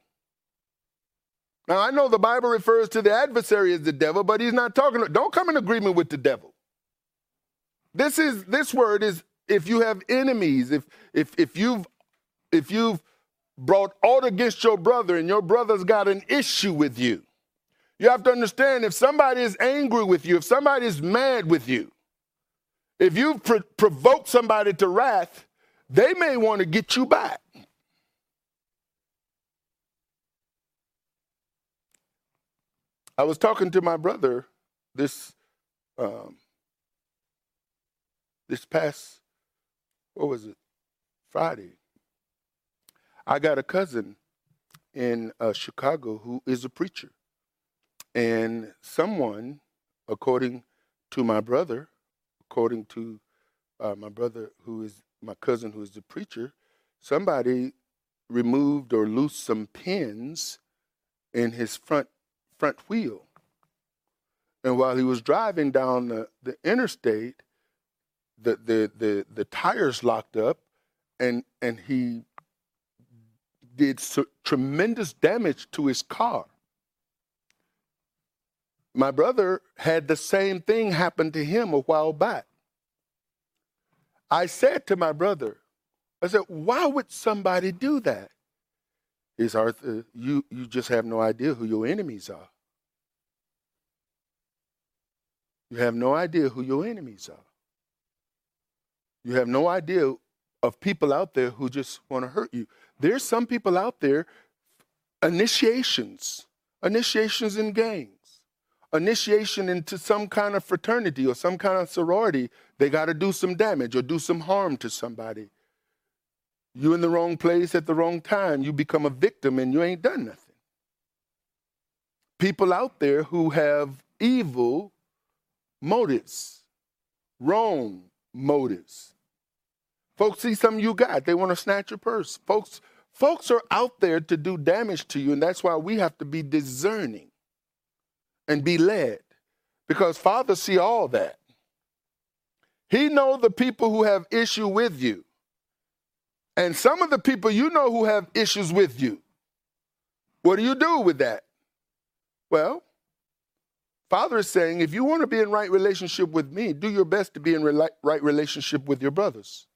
A: Now, I know the Bible refers to the adversary as the devil, but he's not talking, don't come in agreement with the devil. This is this word is if you have enemies, if if if you've if you've brought out against your brother and your brother's got an issue with you. You have to understand if somebody is angry with you, if somebody is mad with you, if you pr- provoke somebody to wrath, they may want to get you back. I was talking to my brother this um, this past what was it Friday I got a cousin in uh, Chicago who is a preacher. And someone, according to my brother, according to uh, my brother who is my cousin who is the preacher, somebody removed or loosed some pins in his front front wheel. And while he was driving down the, the interstate, the, the, the, the tires locked up and, and he did so, tremendous damage to his car. My brother had the same thing happen to him a while back. I said to my brother, I said, why would somebody do that? Is Arthur, you, you just have no idea who your enemies are. You have no idea who your enemies are. You have no idea of people out there who just want to hurt you. There's some people out there, initiations, initiations in gangs, initiation into some kind of fraternity or some kind of sorority, they got to do some damage or do some harm to somebody. You in the wrong place at the wrong time, you become a victim and you ain't done nothing. People out there who have evil motives, wrong motives. Folks see something you got, they want to snatch your purse. Folks, folks are out there to do damage to you, and that's why we have to be discerning and be led. Because Father see all that. He know the people who have issue with you. And some of the people you know who have issues with you. What do you do with that? Well, Father is saying, if you want to be in right relationship with me, do your best to be in right relationship with your brothers.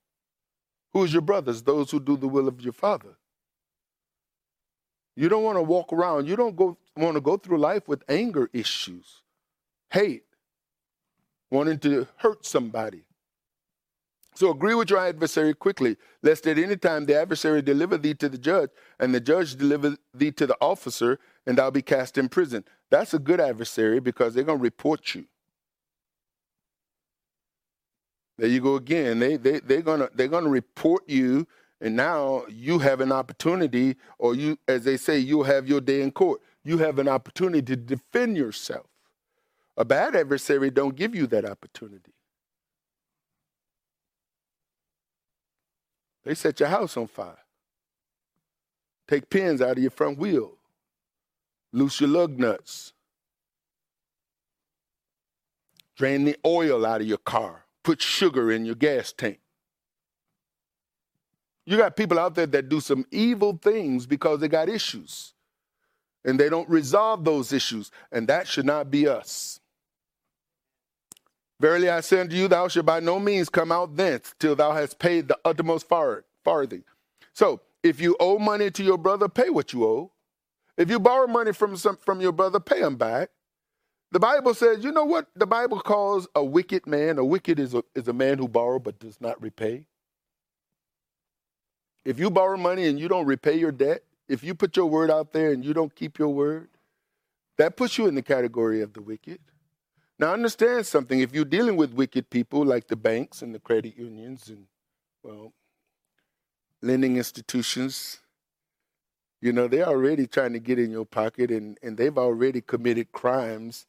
A: Who's your brothers? Those who do the will of your Father. You don't want to walk around, you don't go, want to go through life with anger issues, hate, wanting to hurt somebody. So agree with your adversary quickly, lest at any time the adversary deliver thee to the judge, and the judge deliver thee to the officer, and thou be cast in prison. That's a good adversary because they're going to report you. There you go again. They, they, they're going to they're gonna report you, and now you have an opportunity, or you, as they say, you'll have your day in court. You have an opportunity to defend yourself. A bad adversary don't give you that opportunity. They set your house on fire. Take pins out of your front wheel. Loose your lug nuts. Drain the oil out of your car. Put sugar in your gas tank. You got people out there that do some evil things because they got issues and they don't resolve those issues, and that should not be us. Verily I say unto you, thou shalt by no means come out thence till thou hast paid the uttermost farthing. So, if you owe money to your brother, pay what you owe. If you borrow money from some, from your brother, pay him back. The Bible says, you know what the Bible calls a wicked man? A wicked is a, is a man who borrows but does not repay. If you borrow money and you don't repay your debt, if you put your word out there and you don't keep your word, that puts you in the category of the wicked. Now, understand something. If you're dealing with wicked people like the banks and the credit unions and, well, lending institutions, you know, they're already trying to get in your pocket and, and they've already committed crimes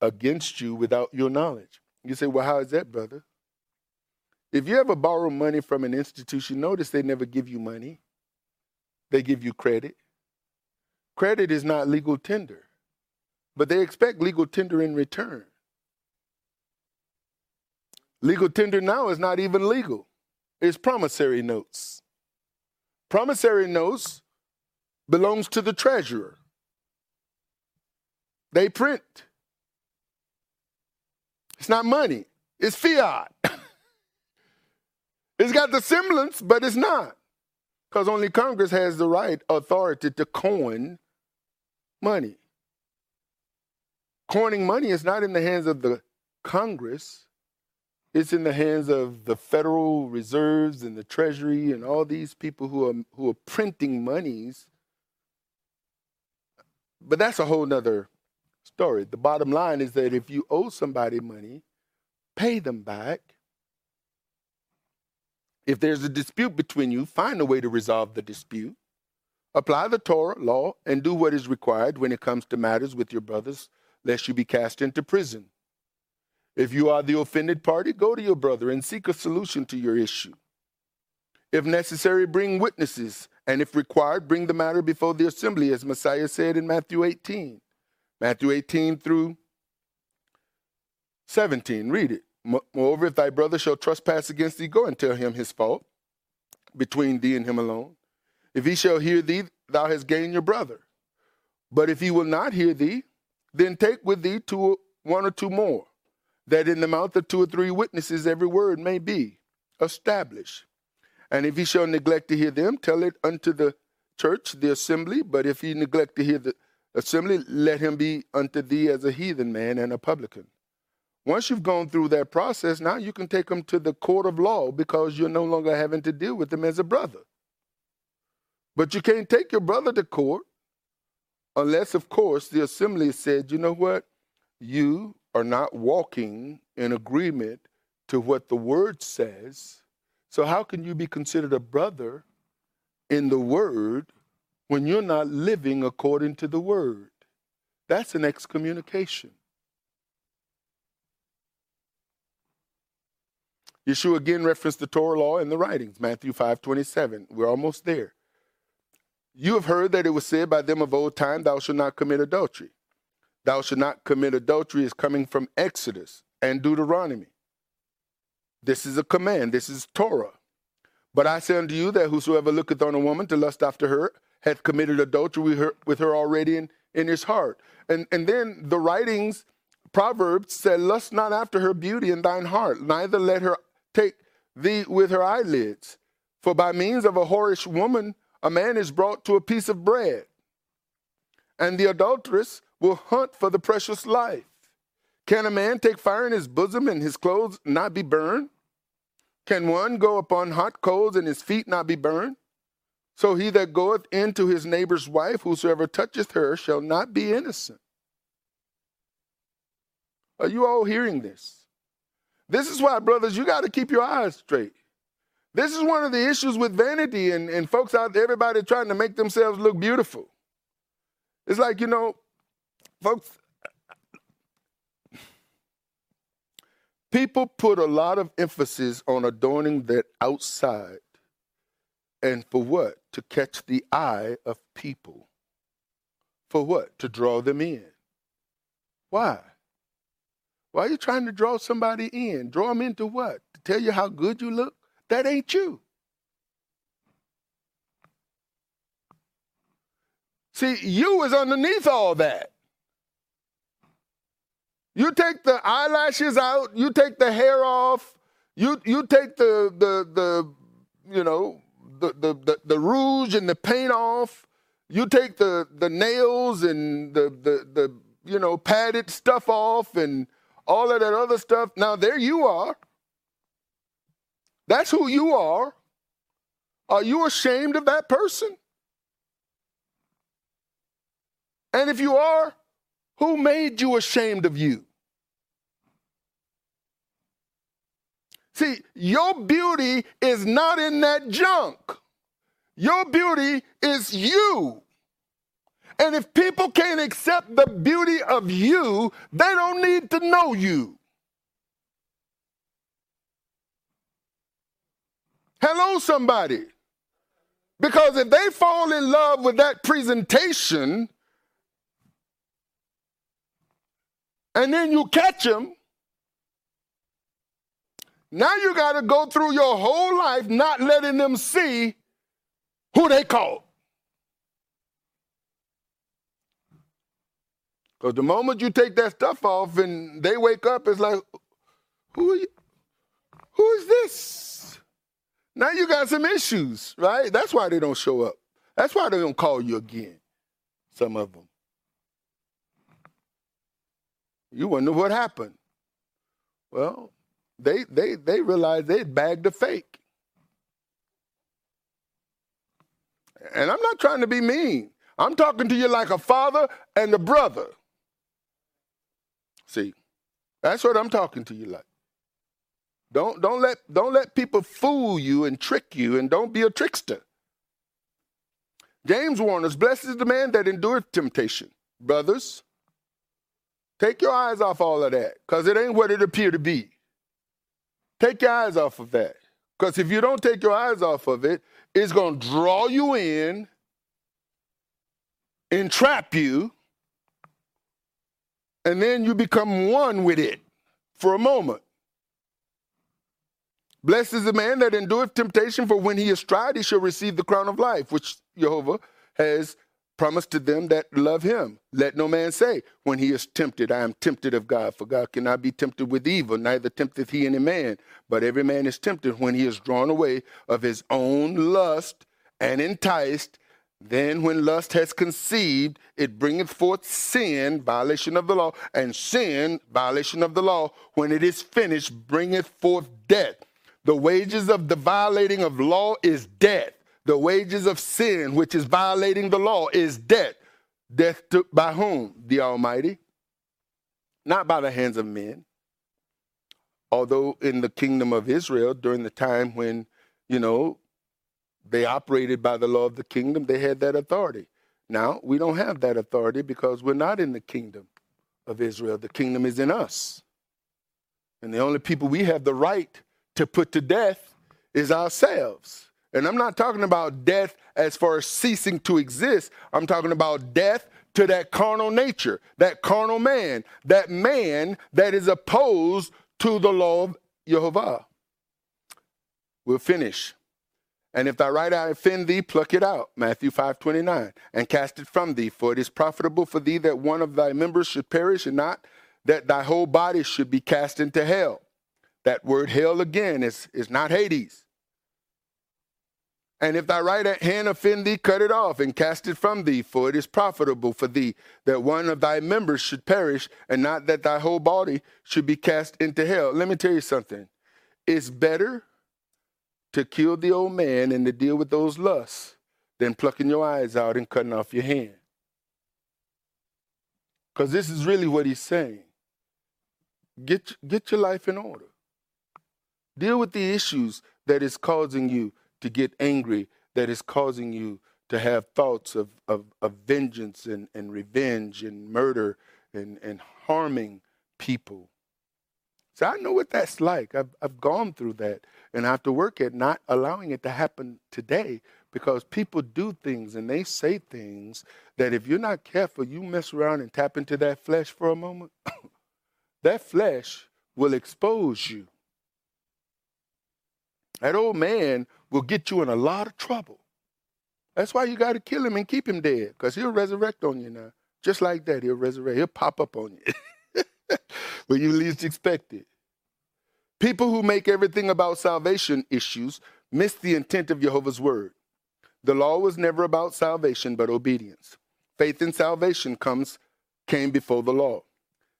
A: against you without your knowledge. You say, well, how is that, brother? If you ever borrow money from an institution, notice they never give you money, they give you credit. Credit is not legal tender, but they expect legal tender in return. Legal tender now is not even legal. It's promissory notes. Promissory notes belongs to the treasurer. They print. It's not money. It's fiat. it's got the semblance, but it's not. Because only Congress has the right authority to coin money. Coining money is not in the hands of the Congress. It's in the hands of the Federal Reserves and the Treasury and all these people who are who are printing monies. But that's a whole nother story. The bottom line is that if you owe somebody money, pay them back. If there's a dispute between you, find a way to resolve the dispute. Apply the Torah law and do what is required when it comes to matters with your brothers, lest you be cast into prison. If you are the offended party, go to your brother and seek a solution to your issue. If necessary, bring witnesses, and if required, bring the matter before the assembly, as Messiah said in Matthew 18. Matthew 18 through 17. Read it. Moreover, if thy brother shall trespass against thee, go and tell him his fault between thee and him alone. If he shall hear thee, thou hast gained your brother. But if he will not hear thee, then take with thee two, one or two more that in the mouth of two or three witnesses every word may be established. And if he shall neglect to hear them, tell it unto the church, the assembly, but if he neglect to hear the assembly, let him be unto thee as a heathen man and a publican. Once you've gone through that process, now you can take him to the court of law because you're no longer having to deal with him as a brother. But you can't take your brother to court unless, of course, the assembly said, you know what? You are not walking in agreement to what the word says. So, how can you be considered a brother in the word when you're not living according to the word? That's an excommunication. Yeshua again referenced the Torah law and the writings, Matthew 5 27. We're almost there. You have heard that it was said by them of old time, Thou shalt not commit adultery. Thou shalt not commit adultery is coming from Exodus and Deuteronomy. This is a command, this is Torah. But I say unto you that whosoever looketh on a woman to lust after her hath committed adultery with her, with her already in, in his heart. And, and then the writings, Proverbs said, Lust not after her beauty in thine heart, neither let her take thee with her eyelids. For by means of a whorish woman, a man is brought to a piece of bread. And the adulteress will hunt for the precious life. Can a man take fire in his bosom and his clothes not be burned? Can one go upon hot coals and his feet not be burned? So he that goeth into his neighbor's wife, whosoever toucheth her, shall not be innocent. Are you all hearing this? This is why, brothers, you got to keep your eyes straight. This is one of the issues with vanity and, and folks out there, everybody trying to make themselves look beautiful. It's like, you know, folks, people put a lot of emphasis on adorning their outside. And for what? To catch the eye of people. For what? To draw them in. Why? Why are you trying to draw somebody in? Draw them into what? To tell you how good you look? That ain't you. See, you is underneath all that. You take the eyelashes out, you take the hair off, you you take the the the you know the the the, the rouge and the paint off, you take the the nails and the the the you know padded stuff off and all of that other stuff. Now there you are. That's who you are. Are you ashamed of that person? And if you are, who made you ashamed of you? See, your beauty is not in that junk. Your beauty is you. And if people can't accept the beauty of you, they don't need to know you. Hello, somebody. Because if they fall in love with that presentation, and then you catch them, now you got to go through your whole life not letting them see who they called. Because the moment you take that stuff off and they wake up, it's like, who? Who is this? Now you got some issues, right? That's why they don't show up. That's why they don't call you again. Some of them. You wonder what happened. Well, they they they realized they'd bagged a fake. And I'm not trying to be mean. I'm talking to you like a father and a brother. See, that's what I'm talking to you like. Don't don't let don't let people fool you and trick you, and don't be a trickster. James warns us, blessed is the man that endureth temptation. Brothers, take your eyes off all of that, because it ain't what it appear to be. Take your eyes off of that. Because if you don't take your eyes off of it, it's going to draw you in, entrap you, and then you become one with it for a moment. Blessed is the man that endureth temptation, for when he is tried, he shall receive the crown of life, which Jehovah has promised to them that love him. Let no man say, when he is tempted, I am tempted of God, for God cannot be tempted with evil, neither tempteth he any man. But every man is tempted when he is drawn away of his own lust and enticed. Then, when lust has conceived, it bringeth forth sin, violation of the law, and sin, violation of the law, when it is finished, bringeth forth death. The wages of the violating of law is death. The wages of sin, which is violating the law, is death. Death to, by whom? The Almighty. Not by the hands of men. Although in the kingdom of Israel, during the time when, you know, they operated by the law of the kingdom, they had that authority. Now, we don't have that authority because we're not in the kingdom of Israel. The kingdom is in us. And the only people we have the right to put to death is ourselves. And I'm not talking about death as far as ceasing to exist. I'm talking about death to that carnal nature, that carnal man, that man that is opposed to the law of Jehovah. We'll finish. And if thy right eye offend thee, pluck it out. Matthew 5 29. And cast it from thee, for it is profitable for thee that one of thy members should perish, and not that thy whole body should be cast into hell. That word hell again is, is not Hades. And if thy right hand offend thee, cut it off and cast it from thee, for it is profitable for thee that one of thy members should perish, and not that thy whole body should be cast into hell. Let me tell you something. It's better to kill the old man and to deal with those lusts than plucking your eyes out and cutting off your hand. Because this is really what he's saying. Get, get your life in order. Deal with the issues that is causing you to get angry, that is causing you to have thoughts of, of, of vengeance and, and revenge and murder and, and harming people. So I know what that's like. I've, I've gone through that. And I have to work at not allowing it to happen today because people do things and they say things that if you're not careful, you mess around and tap into that flesh for a moment. that flesh will expose you. That old man will get you in a lot of trouble. That's why you got to kill him and keep him dead because he'll resurrect on you now. Just like that, he'll resurrect. He'll pop up on you when you least expect it. People who make everything about salvation issues miss the intent of Jehovah's word. The law was never about salvation but obedience. Faith in salvation comes came before the law.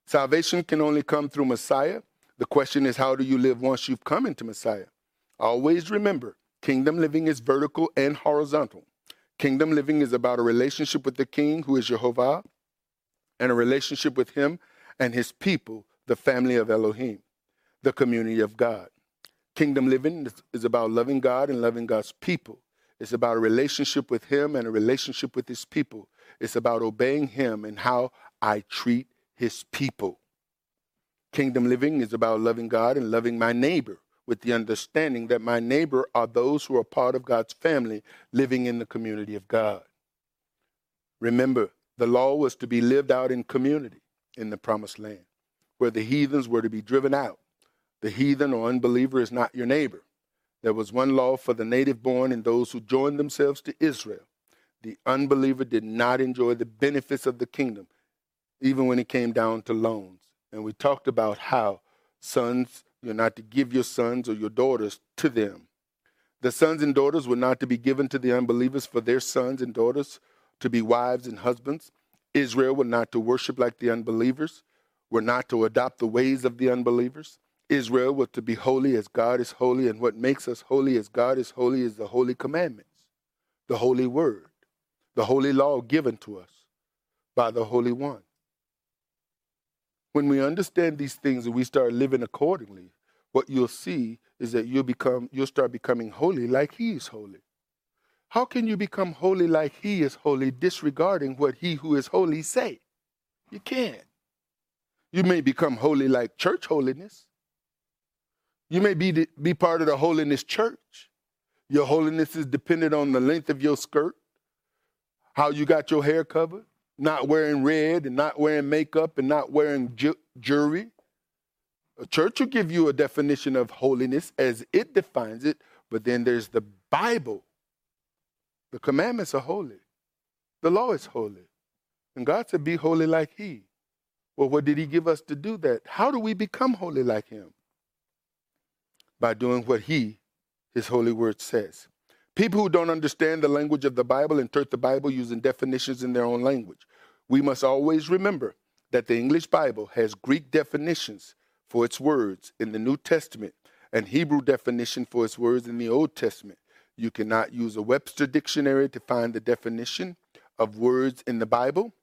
A: Salvation can only come through Messiah. The question is how do you live once you've come into Messiah? Always remember, kingdom living is vertical and horizontal. Kingdom living is about a relationship with the king who is Jehovah and a relationship with him and his people, the family of Elohim the community of God. Kingdom living is about loving God and loving God's people. It's about a relationship with Him and a relationship with His people. It's about obeying Him and how I treat His people. Kingdom living is about loving God and loving my neighbor with the understanding that my neighbor are those who are part of God's family living in the community of God. Remember, the law was to be lived out in community in the promised land, where the heathens were to be driven out the heathen or unbeliever is not your neighbor. There was one law for the native born and those who joined themselves to Israel. The unbeliever did not enjoy the benefits of the kingdom, even when it came down to loans. And we talked about how sons, you're not to give your sons or your daughters to them. The sons and daughters were not to be given to the unbelievers for their sons and daughters to be wives and husbands. Israel were not to worship like the unbelievers, were not to adopt the ways of the unbelievers. Israel was to be holy as God is holy, and what makes us holy as God is holy is the holy commandments, the holy word, the holy law given to us by the Holy One. When we understand these things and we start living accordingly, what you'll see is that you'll become you'll start becoming holy like he is holy. How can you become holy like he is holy, disregarding what he who is holy say? You can't. You may become holy like church holiness, you may be, be part of the holiness church. Your holiness is dependent on the length of your skirt, how you got your hair covered, not wearing red and not wearing makeup and not wearing ju- jewelry. A church will give you a definition of holiness as it defines it, but then there's the Bible. The commandments are holy. The law is holy. And God said, Be holy like He. Well, what did He give us to do that? How do we become holy like Him? by doing what he, his holy word says. People who don't understand the language of the Bible interpret the Bible using definitions in their own language. We must always remember that the English Bible has Greek definitions for its words in the New Testament and Hebrew definition for its words in the Old Testament. You cannot use a Webster dictionary to find the definition of words in the Bible.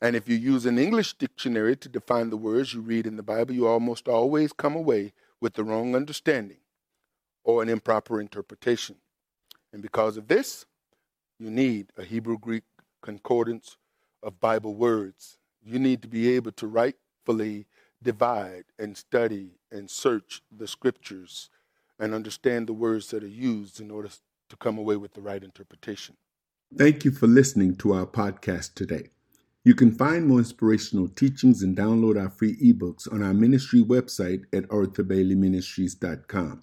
A: And if you use an English dictionary to define the words you read in the Bible, you almost always come away with the wrong understanding or an improper interpretation. And because of this, you need a Hebrew Greek concordance of Bible words. You need to be able to rightfully divide and study and search the scriptures and understand the words that are used in order to come away with the right interpretation.
B: Thank you for listening to our podcast today. You can find more inspirational teachings and download our free ebooks on our ministry website at arthurbaileyministries.com.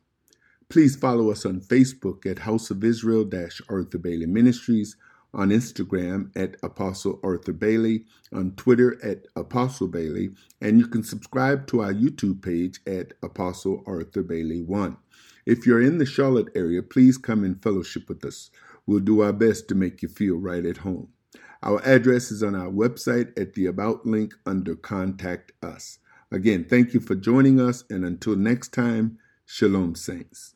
B: Please follow us on Facebook at House of Israel Arthur Bailey Ministries, on Instagram at Apostle Arthur Bailey, on Twitter at Apostle Bailey, and you can subscribe to our YouTube page at Apostle Arthur Bailey 1. If you're in the Charlotte area, please come and fellowship with us. We'll do our best to make you feel right at home. Our address is on our website at the About link under Contact Us. Again, thank you for joining us, and until next time, Shalom, Saints.